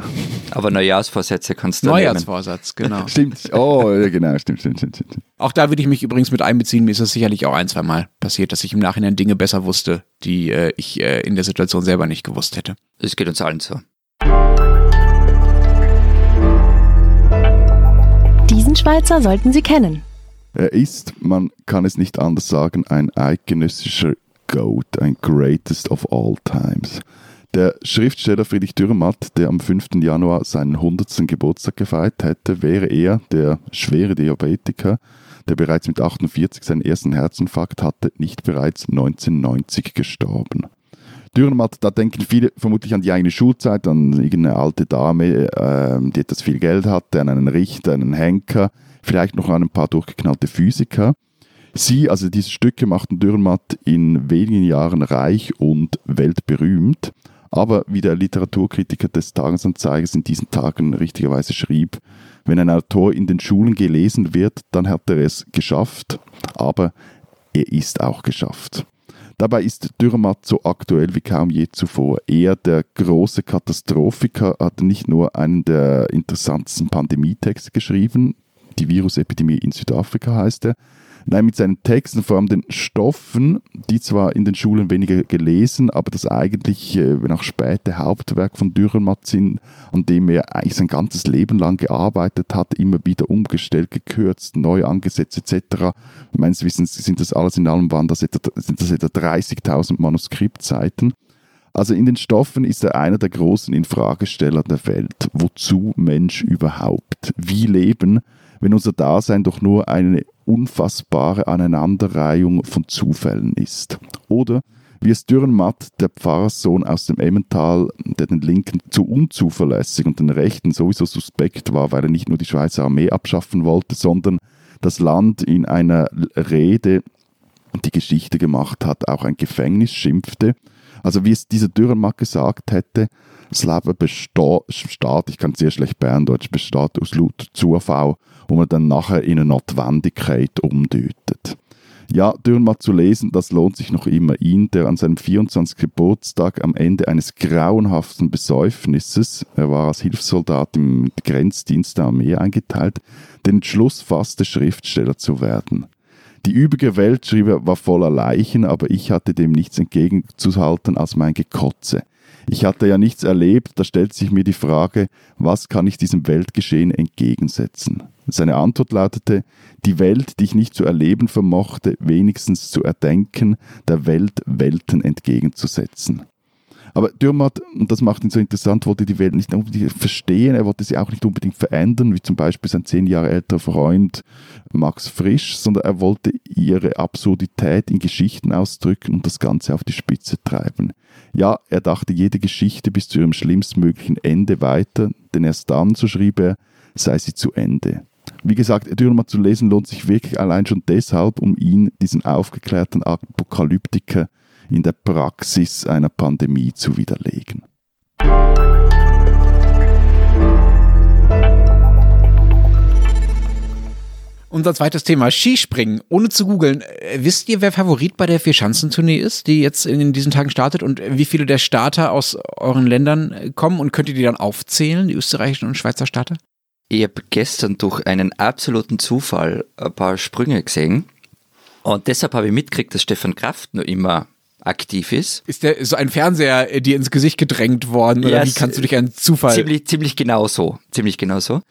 S3: Aber Neujahrsvorsätze kannst du
S2: Neujahrsvorsatz, genau.
S1: stimmt. Oh, genau, stimmt, stimmt, stimmt, stimmt.
S2: Auch da würde ich mich übrigens mit einbeziehen. Mir ist es sicherlich auch ein, zwei Mal passiert, dass ich im Nachhinein Dinge besser wusste, die äh, ich äh, in der Situation selber nicht gewusst hätte.
S3: Es geht uns allen so.
S4: Diesen Schweizer sollten Sie kennen.
S1: Er ist, man kann es nicht anders sagen, ein eidgenössischer GOAT, ein Greatest of All Times. Der Schriftsteller Friedrich Dürrematt, der am 5. Januar seinen 100. Geburtstag gefeiert hätte, wäre er, der schwere Diabetiker, der bereits mit 48 seinen ersten Herzinfarkt hatte, nicht bereits 1990 gestorben. Dürrenmatt, da denken viele vermutlich an die eigene Schulzeit, an irgendeine alte Dame, äh, die etwas viel Geld hatte, an einen Richter, einen Henker, vielleicht noch an ein paar durchgeknallte Physiker. Sie, also diese Stücke, machten Dürrenmatt in wenigen Jahren reich und weltberühmt. Aber wie der Literaturkritiker des Tagesanzeigers in diesen Tagen richtigerweise schrieb, wenn ein Autor in den Schulen gelesen wird, dann hat er es geschafft, aber er ist auch geschafft. Dabei ist Dürrematt so aktuell wie kaum je zuvor. Er, der große Katastrophiker, hat nicht nur einen der interessantesten Pandemietexte geschrieben, die Virusepidemie in Südafrika heißt er, Nein, mit seinen Texten, vor allem den Stoffen, die zwar in den Schulen weniger gelesen, aber das eigentlich, äh, wenn auch späte Hauptwerk von Dürrenmatt sind, an dem er eigentlich sein ganzes Leben lang gearbeitet hat, immer wieder umgestellt, gekürzt, neu angesetzt etc. Meines Wissens sind das alles in allem waren das etwa, sind das etwa 30.000 Manuskriptseiten. Also in den Stoffen ist er einer der großen Infragesteller der Welt. Wozu Mensch überhaupt? Wie leben, wenn unser Dasein doch nur eine unfassbare Aneinanderreihung von Zufällen ist. Oder wie es Dürrenmatt, der Pfarrerssohn aus dem Emmental, der den Linken zu unzuverlässig und den Rechten sowieso suspekt war, weil er nicht nur die Schweizer Armee abschaffen wollte, sondern das Land in einer Rede die Geschichte gemacht hat, auch ein Gefängnis schimpfte. Also wie es dieser Dürrenmatt gesagt hätte, das Leben besteht, ich kann sehr schlecht Berndeutsch, besteht aus lauter Zufall wo man dann nachher in eine Notwendigkeit umdeutet. Ja, Dürrenmatt zu lesen, das lohnt sich noch immer. Ihn, der an seinem 24. Geburtstag am Ende eines grauenhaften Besäufnisses, er war als Hilfssoldat im Grenzdienst der Armee eingeteilt, den Entschluss fasste, Schriftsteller zu werden. Die übrige Welt, schrieb er, war voller Leichen, aber ich hatte dem nichts entgegenzuhalten als mein Gekotze. Ich hatte ja nichts erlebt, da stellt sich mir die Frage, was kann ich diesem Weltgeschehen entgegensetzen? Seine Antwort lautete, die Welt, die ich nicht zu erleben vermochte, wenigstens zu erdenken, der Welt Welten entgegenzusetzen. Aber Dürrmatt, und das macht ihn so interessant, wollte die Welt nicht unbedingt verstehen, er wollte sie auch nicht unbedingt verändern, wie zum Beispiel sein zehn Jahre älterer Freund Max Frisch, sondern er wollte ihre Absurdität in Geschichten ausdrücken und das Ganze auf die Spitze treiben. Ja, er dachte jede Geschichte bis zu ihrem schlimmstmöglichen Ende weiter, denn erst dann, so schrieb er, sei sie zu Ende. Wie gesagt, Dürrenmatt zu lesen lohnt sich wirklich allein schon deshalb, um ihn, diesen aufgeklärten Apokalyptiker, in der Praxis einer Pandemie zu widerlegen.
S2: Unser zweites Thema, Skispringen. Ohne zu googeln, äh, wisst ihr, wer Favorit bei der Vierschanzentournee ist, die jetzt in diesen Tagen startet und wie viele der Starter aus euren Ländern äh, kommen und könnt ihr die dann aufzählen, die österreichischen und Schweizer Starter?
S3: Ich habe gestern durch einen absoluten Zufall ein paar Sprünge gesehen. Und deshalb habe ich mitgekriegt, dass Stefan Kraft noch immer aktiv ist.
S2: Ist der so ein Fernseher äh, dir ins Gesicht gedrängt worden oder ja, wie kannst du dich an Zufall?
S3: Ziemlich, ziemlich genau so. Ziemlich genau so.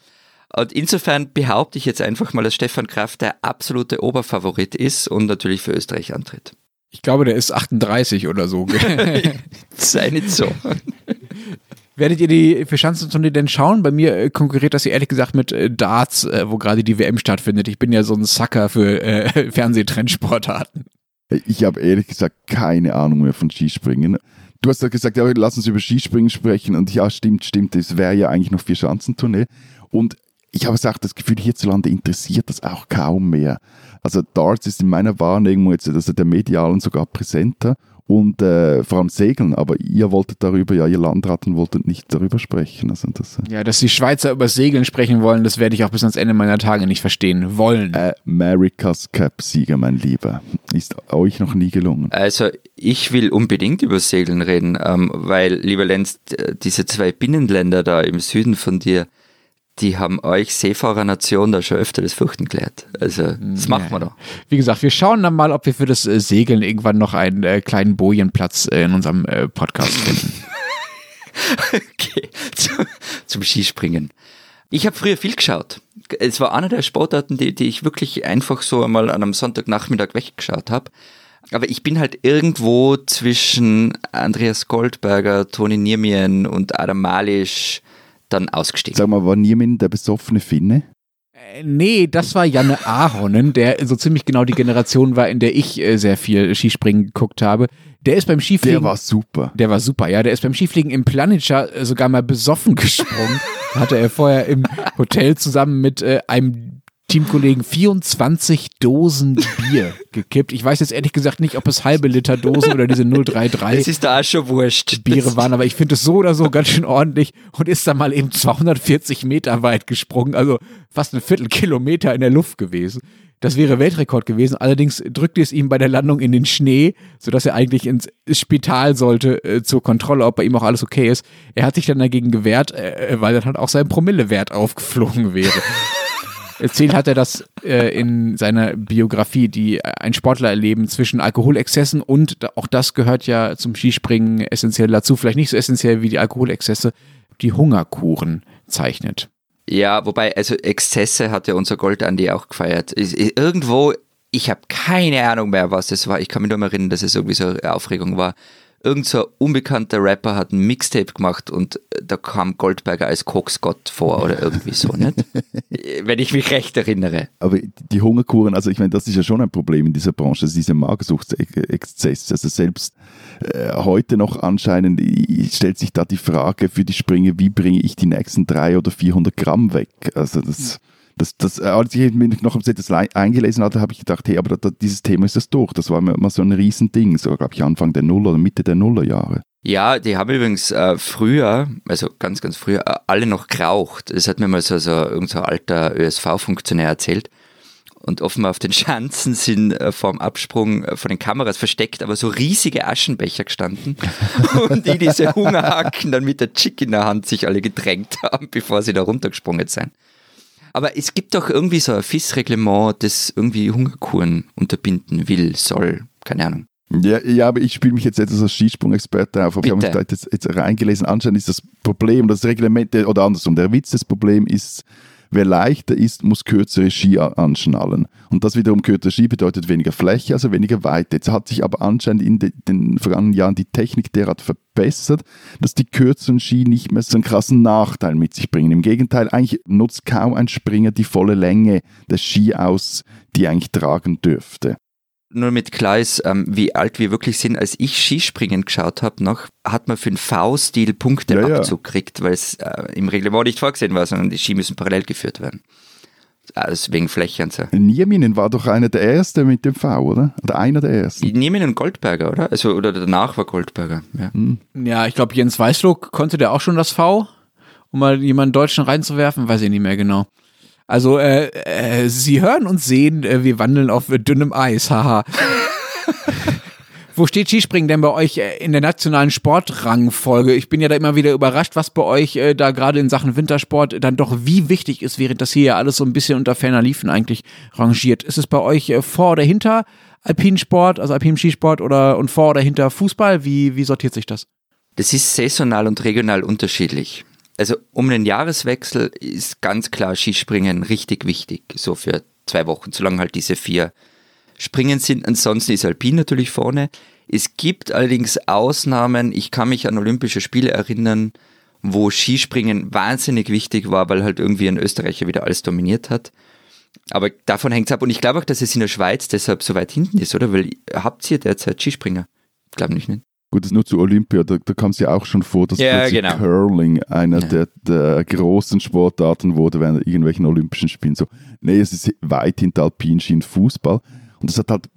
S3: Und insofern behaupte ich jetzt einfach mal, dass Stefan Kraft der absolute Oberfavorit ist und natürlich für Österreich antritt.
S2: Ich glaube, der ist 38 oder so.
S3: Sei nicht so.
S2: Werdet ihr die Verschanzentournee denn schauen? Bei mir äh, konkurriert das ja ehrlich gesagt mit äh, Darts, äh, wo gerade die WM stattfindet. Ich bin ja so ein Sucker für äh, Fernsehtrendsportarten.
S1: Ich habe ehrlich gesagt keine Ahnung mehr von Skispringen. Du hast ja gesagt, ja, lass uns über Skispringen sprechen. Und ja, stimmt, stimmt, es wäre ja eigentlich noch vier Schanzentournee. Und ich habe auch das Gefühl, hierzulande interessiert das auch kaum mehr. Also Darts ist in meiner Wahrnehmung jetzt also der medialen sogar präsenter und äh, vor allem Segeln. Aber ihr wolltet darüber, ja, ihr Landraten wolltet nicht darüber sprechen. Also das,
S2: äh ja, dass die Schweizer über Segeln sprechen wollen, das werde ich auch bis ans Ende meiner Tage nicht verstehen wollen.
S1: America's Cup-Sieger, mein Lieber. Ist euch noch nie gelungen?
S3: Also ich will unbedingt über Segeln reden, ähm, weil, lieber Lenz, diese zwei Binnenländer da im Süden von dir, die haben euch Seefahrernation da schon öfter das Fürchten gelehrt. Also, das machen wir doch.
S2: Wie gesagt, wir schauen dann mal, ob wir für das äh, Segeln irgendwann noch einen äh, kleinen Bojenplatz äh, in unserem äh, Podcast finden.
S3: okay, zum, zum Skispringen. Ich habe früher viel geschaut. Es war einer der Sportarten, die, die ich wirklich einfach so einmal an einem Sonntagnachmittag weggeschaut habe. Aber ich bin halt irgendwo zwischen Andreas Goldberger, Toni Niermien und Adam Malisch dann ausgestiegen.
S1: Sag mal, war Niemin der besoffene Finne?
S2: Äh, nee, das war Janne Ahonen, der so ziemlich genau die Generation war, in der ich äh, sehr viel Skispringen geguckt habe. Der ist beim Skifliegen.
S1: Der war super.
S2: Der war super, ja. Der ist beim Skifliegen im Planitscher äh, sogar mal besoffen gesprungen. hatte er vorher im Hotel zusammen mit äh, einem Teamkollegen 24 Dosen Bier gekippt. Ich weiß jetzt ehrlich gesagt nicht, ob es halbe Liter Dosen oder diese 033
S3: Das ist da auch schon wurscht.
S2: Biere waren, aber ich finde es so oder so ganz schön ordentlich und ist dann mal eben 240 Meter weit gesprungen, also fast ein Viertelkilometer in der Luft gewesen. Das wäre Weltrekord gewesen. Allerdings drückte es ihm bei der Landung in den Schnee, sodass er eigentlich ins Spital sollte äh, zur Kontrolle, ob bei ihm auch alles okay ist. Er hat sich dann dagegen gewehrt, äh, weil dann halt auch sein Promillewert aufgeflogen wäre. Erzählt hat er das äh, in seiner Biografie, die ein Sportler erleben zwischen Alkoholexzessen und auch das gehört ja zum Skispringen essentiell dazu, vielleicht nicht so essentiell wie die Alkoholexzesse, die Hungerkuren zeichnet.
S3: Ja, wobei, also Exzesse hat ja unser Goldandi auch gefeiert. Irgendwo, ich habe keine Ahnung mehr, was das war. Ich kann mich nur mal erinnern, dass es irgendwie so eine Aufregung war irgend so unbekannter Rapper hat ein Mixtape gemacht und äh, da kam Goldberger als Koksgott vor oder irgendwie so, nicht? Wenn ich mich recht erinnere.
S1: Aber die Hungerkuren, also ich meine, das ist ja schon ein Problem in dieser Branche, also diese Magersuchtsexzess. Also selbst äh, heute noch anscheinend stellt sich da die Frage für die Springer, wie bringe ich die nächsten drei oder 400 Gramm weg? Also das das, das, äh, als ich mich noch im ZS eingelesen hatte, habe ich gedacht, hey, aber da, dieses Thema ist das durch. Das war mal so ein Riesending, so glaube ich Anfang der Nuller oder Mitte der Nullerjahre.
S3: Ja, die haben übrigens äh, früher, also ganz, ganz früher, äh, alle noch geraucht. Das hat mir mal so, so irgendein alter ÖSV-Funktionär erzählt. Und offenbar auf den Schanzen sind äh, vorm Absprung äh, von den Kameras versteckt, aber so riesige Aschenbecher gestanden. und die diese Hungerhaken dann mit der Chick in der Hand sich alle gedrängt haben, bevor sie da runtergesprungen sind. Aber es gibt doch irgendwie so ein FIS-Reglement, das irgendwie Hungerkuren unterbinden will, soll, keine Ahnung.
S1: Ja, ja, aber ich spiele mich jetzt etwas als Skisprung-Experte auf. Haben uns da jetzt, jetzt reingelesen. Anscheinend ist das Problem, das Reglement, oder andersrum, der Witz des Problems ist, Wer leichter ist, muss kürzere Ski anschnallen. Und das wiederum kürzere Ski bedeutet weniger Fläche, also weniger Weite. Jetzt hat sich aber anscheinend in de, den vergangenen Jahren die Technik derart verbessert, dass die kürzeren Ski nicht mehr so einen krassen Nachteil mit sich bringen. Im Gegenteil, eigentlich nutzt kaum ein Springer die volle Länge des Ski aus, die eigentlich tragen dürfte
S3: nur mit klar ist, ähm, wie alt wir wirklich sind. Als ich Skispringen geschaut habe, noch hat man für den V-Stil Punkteabzug ja, gekriegt, weil es äh, im Reglement nicht vorgesehen war, sondern die Ski müssen parallel geführt werden. Also wegen Fläche und so.
S1: Nieminen war doch einer der Ersten mit dem V, oder? Oder einer der Ersten.
S3: Nieminen und Goldberger, oder? Also, oder danach war Goldberger, ja.
S2: Hm. Ja, ich glaube, Jens Weißlock konnte der auch schon das V, um mal jemanden Deutschen reinzuwerfen, weiß ich nicht mehr genau. Also, äh, äh, Sie hören und sehen, äh, wir wandeln auf dünnem Eis, haha. Wo steht Skispringen denn bei euch äh, in der nationalen Sportrangfolge? Ich bin ja da immer wieder überrascht, was bei euch äh, da gerade in Sachen Wintersport dann doch wie wichtig ist, während das hier ja alles so ein bisschen unter ferner Liefen eigentlich rangiert. Ist es bei euch äh, vor oder hinter Alpinsport, also Alpin Skisport oder und vor oder hinter Fußball? Wie, wie sortiert sich das?
S3: Das ist saisonal und regional unterschiedlich also um den Jahreswechsel ist ganz klar Skispringen richtig wichtig, so für zwei Wochen, solange halt diese vier Springen sind. Ansonsten ist Alpin natürlich vorne. Es gibt allerdings Ausnahmen. Ich kann mich an Olympische Spiele erinnern, wo Skispringen wahnsinnig wichtig war, weil halt irgendwie ein Österreicher wieder alles dominiert hat. Aber davon hängt es ab. Und ich glaube auch, dass es in der Schweiz deshalb so weit hinten ist, oder? Weil habt ihr derzeit Skispringer? Glaube ich nicht.
S1: Gut, das nur zu Olympia, da, da kam es ja auch schon vor, dass
S3: ja, genau.
S1: Curling einer ja. der, der, großen Sportarten wurde während irgendwelchen Olympischen Spielen. So, nee, es ist weit hinter Alpinski und Fußball. Und das hat halt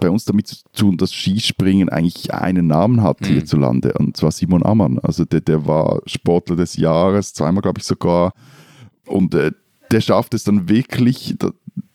S1: bei uns damit zu tun, dass Skispringen eigentlich einen Namen hat mhm. hierzulande, und zwar Simon Ammann. Also der, der war Sportler des Jahres, zweimal glaube ich sogar. Und äh, der schafft es dann wirklich,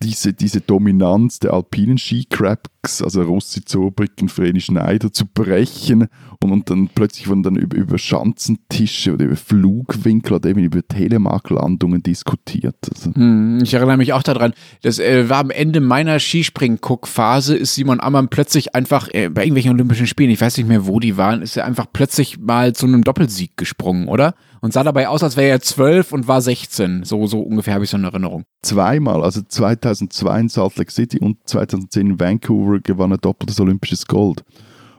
S1: diese, diese Dominanz der alpinen Skicracks, also Rossi Zobricken, Vreni Schneider, zu brechen und, und dann plötzlich wurden dann über, über Schanzentische oder über Flugwinkel oder eben über Telemark-Landungen diskutiert.
S2: Also. Hm, ich erinnere mich auch daran, das äh, war am Ende meiner Skispring-Guck-Phase, ist Simon Ammann plötzlich einfach äh, bei irgendwelchen Olympischen Spielen, ich weiß nicht mehr, wo die waren, ist er einfach plötzlich mal zu einem Doppelsieg gesprungen, oder? Und sah dabei aus, als wäre er zwölf und war 16. So, so ungefähr habe ich so eine Erinnerung.
S1: Zweimal, also 2002 in Salt Lake City und 2010 in Vancouver gewann er doppeltes olympisches Gold.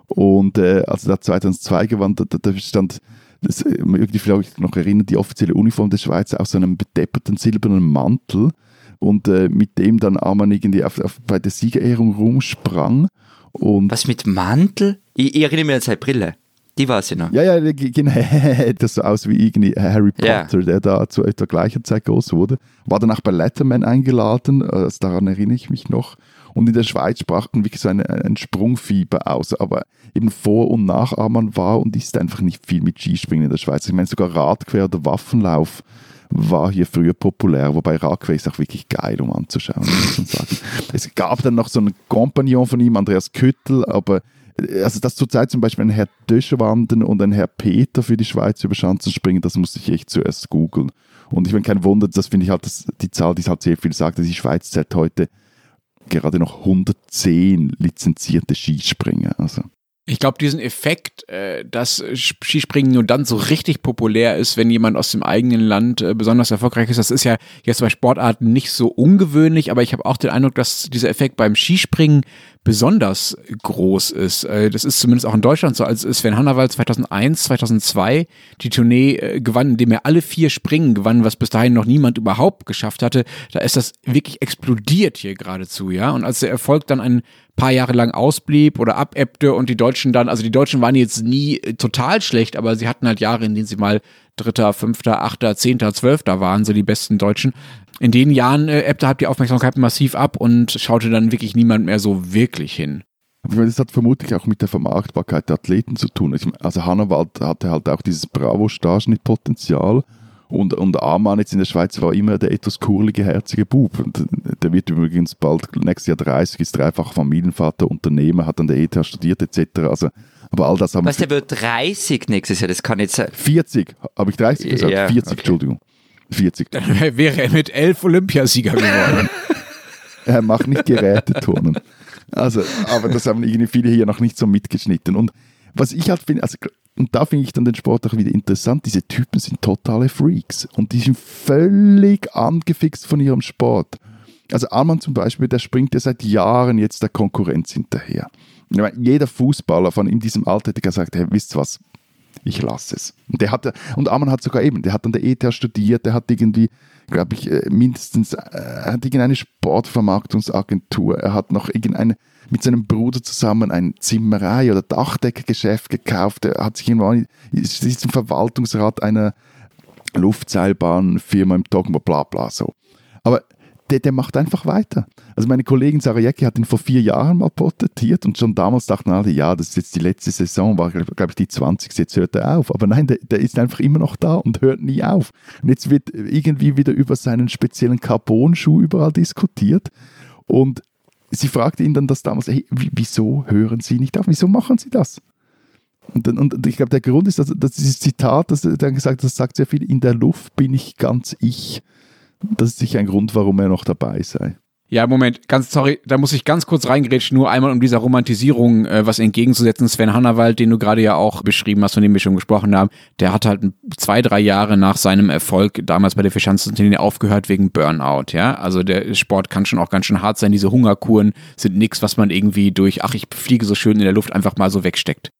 S1: Und äh, als er da 2002 gewann, da, da stand, das, irgendwie vielleicht noch erinnern, die offizielle Uniform der Schweiz aus so einem bedepperten silbernen Mantel und äh, mit dem dann Arman irgendwie auf, auf, bei der Siegerehrung rumsprang. Und
S3: Was mit Mantel? Ich, ich erinnere mich an seine Brille. Die war sie noch.
S1: ja, ja, genau, das so aus wie irgendwie Harry. Potter, der da zu etwa gleicher Zeit groß wurde. War dann auch bei Letterman eingeladen, äh, daran erinnere ich mich noch. Und in der Schweiz sprach dann wirklich so eine, ein Sprungfieber aus. Aber eben vor und nach Arman war und ist einfach nicht viel mit Skispringen in der Schweiz. Ich meine, sogar Radquer oder Waffenlauf war hier früher populär, wobei Radquer ist auch wirklich geil, um anzuschauen, muss man sagen. Es gab dann noch so einen Kompagnon von ihm, Andreas Küttel, aber also dass zurzeit zum Beispiel ein Herr Döschwanden und ein Herr Peter für die Schweiz über Schanzen springen, das musste ich echt zuerst googeln. Und ich bin kein Wunder, das finde ich halt das, die Zahl, die halt sehr viel sagt, dass die Schweiz zählt heute gerade noch 110 lizenzierte Skispringer. Also
S2: Ich glaube, diesen Effekt, äh, dass Skispringen nur dann so richtig populär ist, wenn jemand aus dem eigenen Land äh, besonders erfolgreich ist, das ist ja jetzt bei Sportarten nicht so ungewöhnlich, aber ich habe auch den Eindruck, dass dieser Effekt beim Skispringen besonders groß ist. Äh, das ist zumindest auch in Deutschland so, als Sven Hannawald 2001, 2002 die Tournee äh, gewann, indem er alle vier Springen gewann, was bis dahin noch niemand überhaupt geschafft hatte. Da ist das wirklich explodiert hier geradezu, ja. Und als der Erfolg dann ein paar Jahre lang ausblieb oder abebbte und die Deutschen dann, also die Deutschen waren jetzt nie äh, total schlecht, aber sie hatten halt Jahre, in denen sie mal Dritter, Fünfter, Achter, Zehnter, Zwölfter waren, so die besten Deutschen. In den Jahren äh, ebbte halt die Aufmerksamkeit massiv ab und schaute dann wirklich niemand mehr so wirklich hin.
S1: Aber das hat vermutlich auch mit der Vermarktbarkeit der Athleten zu tun. Also Hannawald hatte halt auch dieses Bravo-Starschnitt-Potenzial und, und Amann jetzt in der Schweiz war immer der etwas kurlige, herzige Bub. Und der wird übrigens bald nächstes Jahr 30, ist dreifach Familienvater, Unternehmer, hat an der ETH studiert etc. Also, aber all das haben
S3: Was, der wird 30 nächstes Jahr, das kann nicht sein.
S1: 40, habe ich 30 gesagt?
S3: Ja,
S1: 40,
S3: okay.
S1: Entschuldigung. 40.
S2: Dann wäre er mit elf Olympiasieger geworden.
S1: Er macht nicht Geräteturnen. Also, aber das haben irgendwie viele hier noch nicht so mitgeschnitten. Und was ich halt finde, also, und da finde ich dann den Sport auch wieder interessant, diese Typen sind totale Freaks und die sind völlig angefixt von ihrem Sport. Also Arman zum Beispiel, der springt ja seit Jahren jetzt der Konkurrenz hinterher. Meine, jeder Fußballer von in diesem Alter hätte gesagt, hey, wisst was, ich lasse es. Und der hatte, und Arman hat sogar eben, der hat an der ETH studiert, der hat irgendwie, glaube ich, äh, mindestens, äh, hat irgendeine Sportvermarktungsagentur, er hat noch irgendeine, mit seinem Bruder zusammen ein Zimmerei- oder Dachdeckergeschäft gekauft, er hat sich irgendwann, ist ist im Verwaltungsrat einer Luftseilbahnfirma im Dogma, bla bla so. Aber der, der macht einfach weiter. Also meine Kollegin Sarah Jecki hat ihn vor vier Jahren mal porträtiert und schon damals dachten alle, ja, das ist jetzt die letzte Saison, war glaube ich die 20. Jetzt hört er auf. Aber nein, der, der ist einfach immer noch da und hört nie auf. Und jetzt wird irgendwie wieder über seinen speziellen Carbon-Schuh überall diskutiert und sie fragte ihn dann das damals, hey, wie- wieso hören Sie nicht auf? Wieso machen Sie das? Und, dann, und ich glaube, der Grund ist, dass, dass dieses Zitat, das er dann gesagt hat, das sagt sehr viel, in der Luft bin ich ganz ich. Das ist sicher ein Grund, warum er noch dabei sei.
S2: Ja, Moment, ganz sorry, da muss ich ganz kurz reingrätschen, nur einmal um dieser Romantisierung äh, was entgegenzusetzen. Sven Hannawald, den du gerade ja auch beschrieben hast, von dem wir schon gesprochen haben, der hat halt zwei, drei Jahre nach seinem Erfolg damals bei der Vierschanzenturnier aufgehört wegen Burnout, ja. Also der Sport kann schon auch ganz schön hart sein. Diese Hungerkuren sind nichts, was man irgendwie durch, ach, ich fliege so schön in der Luft einfach mal so wegsteckt.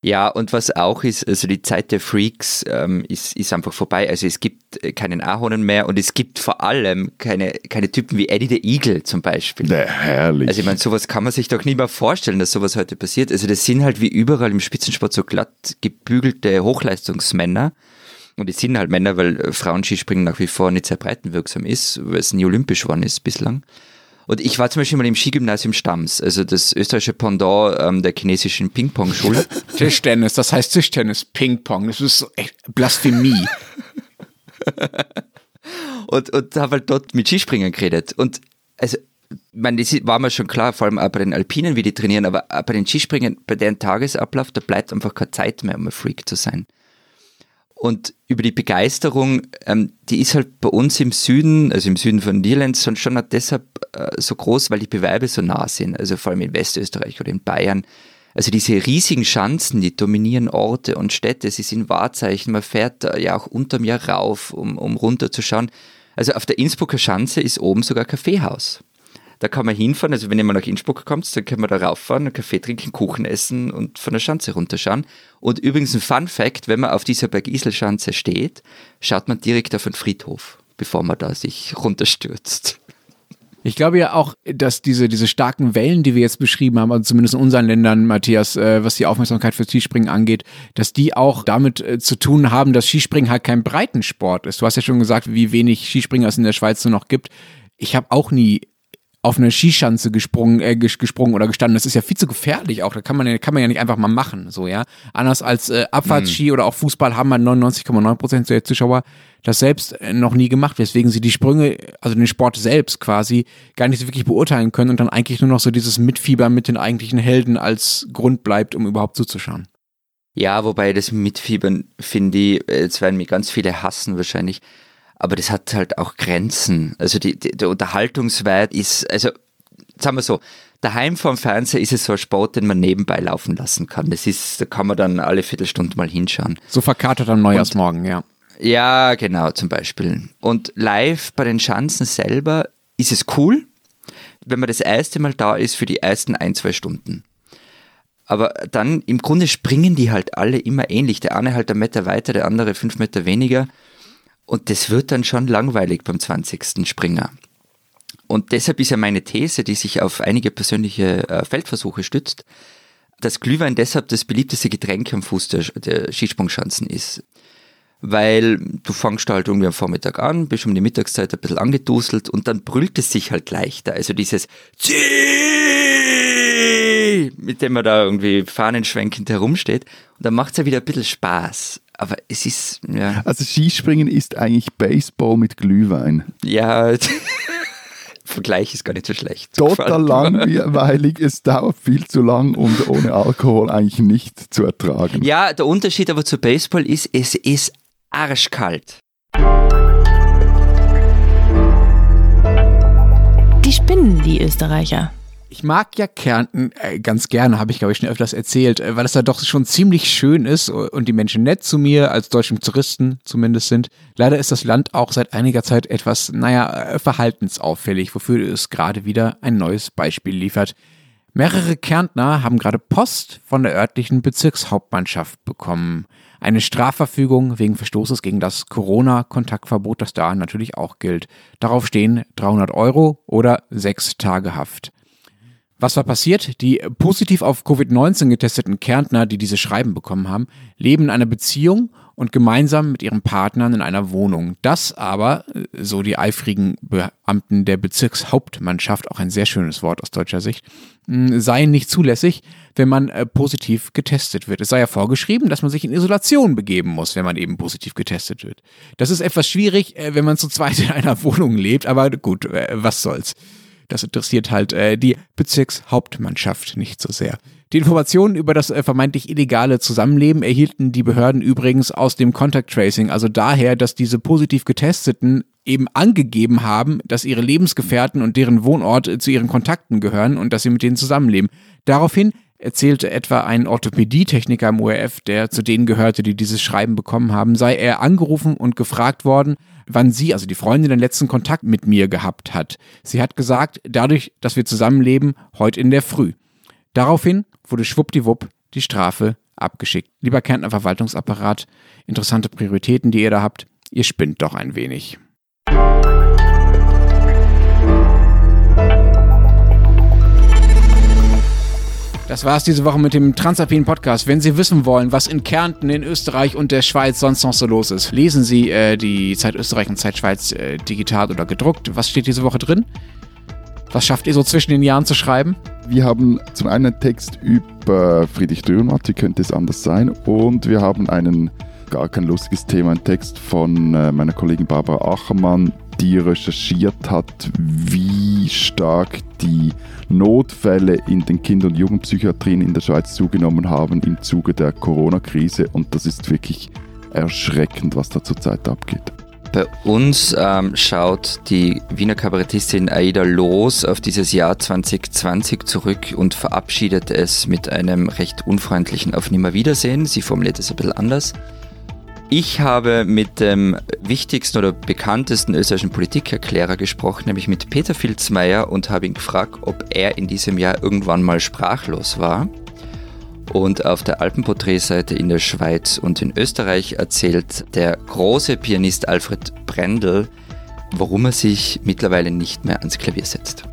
S3: Ja, und was auch ist, also die Zeit der Freaks ähm, ist, ist einfach vorbei. Also es gibt keinen Ahornen mehr und es gibt vor allem keine, keine Typen wie Eddie the Eagle zum Beispiel.
S1: Der herrlich.
S3: Also ich meine, sowas kann man sich doch nie mehr vorstellen, dass sowas heute passiert. Also das sind halt wie überall im Spitzensport so glatt gebügelte Hochleistungsmänner. Und die sind halt Männer, weil Frauenskispringen nach wie vor nicht sehr breitenwirksam ist, weil es nie olympisch geworden ist bislang. Und ich war zum Beispiel mal im Skigymnasium Stams, also das österreichische Pendant ähm, der chinesischen Ping-Pong-Schule.
S2: Tischtennis, das heißt Tischtennis, Ping-Pong, das ist so echt Blasphemie.
S3: und, und habe halt dort mit Skispringen geredet. Und also, ich meine, das war mir schon klar, vor allem auch bei den Alpinen, wie die trainieren, aber bei den Skispringen, bei deren Tagesablauf, da bleibt einfach keine Zeit mehr, um ein Freak zu sein. Und über die Begeisterung, ähm, die ist halt bei uns im Süden, also im Süden von Irland, schon, auch deshalb äh, so groß, weil die Bewerbe so nah sind. Also vor allem in Westösterreich oder in Bayern. Also diese riesigen Schanzen, die dominieren Orte und Städte, sie sind Wahrzeichen. Man fährt da ja auch unterm Jahr rauf, um, um runterzuschauen. Also auf der Innsbrucker Schanze ist oben sogar ein Kaffeehaus. Da kann man hinfahren, also wenn ihr mal nach Innsbruck kommt, dann können wir da rauffahren, einen Kaffee trinken, Kuchen essen und von der Schanze runterschauen. Und übrigens ein Fun Fact, wenn man auf dieser Bergisel-Schanze steht, schaut man direkt auf den Friedhof, bevor man da sich runterstürzt.
S2: Ich glaube ja auch, dass diese, diese starken Wellen, die wir jetzt beschrieben haben, also zumindest in unseren Ländern, Matthias, äh, was die Aufmerksamkeit für Skispringen angeht, dass die auch damit äh, zu tun haben, dass Skispringen halt kein Breitensport ist. Du hast ja schon gesagt, wie wenig Skispringer es in der Schweiz nur noch gibt. Ich habe auch nie auf eine Skischanze gesprungen, äh, gesprungen oder gestanden. Das ist ja viel zu gefährlich auch. Da kann man ja, kann man ja nicht einfach mal machen, so, ja. Anders als äh, Abfahrtski hm. oder auch Fußball haben halt 99,9 Prozent der Zuschauer das selbst äh, noch nie gemacht, weswegen sie die Sprünge, also den Sport selbst quasi, gar nicht so wirklich beurteilen können und dann eigentlich nur noch so dieses Mitfiebern mit den eigentlichen Helden als Grund bleibt, um überhaupt zuzuschauen.
S3: Ja, wobei das Mitfiebern finde ich, jetzt werden mir ganz viele hassen wahrscheinlich, aber das hat halt auch Grenzen. Also die, die, der Unterhaltungswert ist, also sagen wir so, daheim vorm Fernseher ist es so ein Sport, den man nebenbei laufen lassen kann. Das ist, da kann man dann alle Viertelstunde mal hinschauen.
S2: So verkatert am Neujahrsmorgen, ja.
S3: Ja, genau, zum Beispiel. Und live bei den Schanzen selber ist es cool, wenn man das erste Mal da ist für die ersten ein, zwei Stunden. Aber dann im Grunde springen die halt alle immer ähnlich. Der eine halt einen Meter weiter, der andere fünf Meter weniger. Und das wird dann schon langweilig beim 20. Springer. Und deshalb ist ja meine These, die sich auf einige persönliche äh, Feldversuche stützt, dass Glühwein deshalb das beliebteste Getränk am Fuß der, der Skisprungschanzen ist weil du fangst halt irgendwie am Vormittag an, bist um die Mittagszeit ein bisschen angeduselt und dann brüllt es sich halt leichter. Also dieses Zieh, mit dem man da irgendwie fahnenschwenkend herumsteht. Und dann macht es ja wieder ein bisschen Spaß. Aber es ist, ja.
S1: Also Skispringen ist eigentlich Baseball mit Glühwein.
S3: Ja, Vergleich ist gar nicht so schlecht.
S1: Total langweilig, es dauert viel zu lang und ohne Alkohol eigentlich nicht zu ertragen.
S3: Ja, der Unterschied aber zu Baseball ist, es ist arschkalt.
S4: Die spinnen, die Österreicher.
S2: Ich mag ja Kärnten äh, ganz gerne, habe ich glaube ich schon öfters erzählt, äh, weil es da doch schon ziemlich schön ist und die Menschen nett zu mir, als deutschen Touristen zumindest sind. Leider ist das Land auch seit einiger Zeit etwas, naja, äh, verhaltensauffällig, wofür es gerade wieder ein neues Beispiel liefert. Mehrere Kärntner haben gerade Post von der örtlichen Bezirkshauptmannschaft bekommen. Eine Strafverfügung wegen Verstoßes gegen das Corona-Kontaktverbot, das da natürlich auch gilt. Darauf stehen 300 Euro oder sechs Tage Haft. Was war passiert? Die positiv auf Covid-19 getesteten Kärntner, die diese Schreiben bekommen haben, leben in einer Beziehung und gemeinsam mit ihren Partnern in einer Wohnung. Das aber, so die eifrigen Beamten der Bezirkshauptmannschaft, auch ein sehr schönes Wort aus deutscher Sicht, sei nicht zulässig, wenn man äh, positiv getestet wird. Es sei ja vorgeschrieben, dass man sich in Isolation begeben muss, wenn man eben positiv getestet wird. Das ist etwas schwierig, äh, wenn man zu zweit in einer Wohnung lebt, aber gut, äh, was soll's. Das interessiert halt äh, die Bezirkshauptmannschaft nicht so sehr. Die Informationen über das äh, vermeintlich illegale Zusammenleben erhielten die Behörden übrigens aus dem Contact Tracing, also daher, dass diese positiv Getesteten eben angegeben haben, dass ihre Lebensgefährten und deren Wohnort äh, zu ihren Kontakten gehören und dass sie mit denen zusammenleben. Daraufhin erzählte etwa ein Orthopädietechniker im ORF, der zu denen gehörte, die dieses Schreiben bekommen haben, sei er angerufen und gefragt worden, wann sie, also die Freundin, den letzten Kontakt mit mir gehabt hat. Sie hat gesagt, dadurch, dass wir zusammenleben, heute in der Früh. Daraufhin wurde schwuppdiwupp die Strafe abgeschickt. Lieber Kärntner Verwaltungsapparat, interessante Prioritäten, die ihr da habt, ihr spinnt doch ein wenig. Das war's diese Woche mit dem Transalpinen Podcast. Wenn Sie wissen wollen, was in Kärnten, in Österreich und der Schweiz sonst noch so los ist, lesen Sie äh, die Zeit Österreich und Zeit Schweiz äh, digital oder gedruckt. Was steht diese Woche drin? Was schafft ihr so zwischen den Jahren zu schreiben?
S1: Wir haben zum einen einen Text über Friedrich Dürrenmatt, wie könnte es anders sein? Und wir haben einen gar kein lustiges Thema, einen Text von äh, meiner Kollegin Barbara Achermann, die recherchiert hat, wie stark die Notfälle in den Kinder- und Jugendpsychiatrien in der Schweiz zugenommen haben im Zuge der Corona-Krise. Und das ist wirklich erschreckend, was da zurzeit abgeht.
S3: Bei uns ähm, schaut die Wiener Kabarettistin Aida Loos auf dieses Jahr 2020 zurück und verabschiedet es mit einem recht unfreundlichen Auf Nimmerwiedersehen. Sie formuliert es ein bisschen anders. Ich habe mit dem wichtigsten oder bekanntesten österreichischen Politikerklärer gesprochen, nämlich mit Peter Filzmeier, und habe ihn gefragt, ob er in diesem Jahr irgendwann mal sprachlos war. Und auf der Alpenporträtseite in der Schweiz und in Österreich erzählt der große Pianist Alfred Brendel, warum er sich mittlerweile nicht mehr ans Klavier setzt.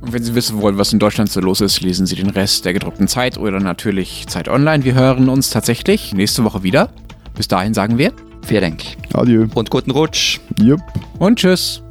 S2: Und wenn Sie wissen wollen, was in Deutschland so los ist, lesen Sie den Rest der gedruckten Zeit oder natürlich Zeit Online. Wir hören uns tatsächlich nächste Woche wieder. Bis dahin sagen wir
S3: Vielen Dank.
S1: Adieu.
S3: Und guten Rutsch.
S1: Jupp.
S2: Und tschüss.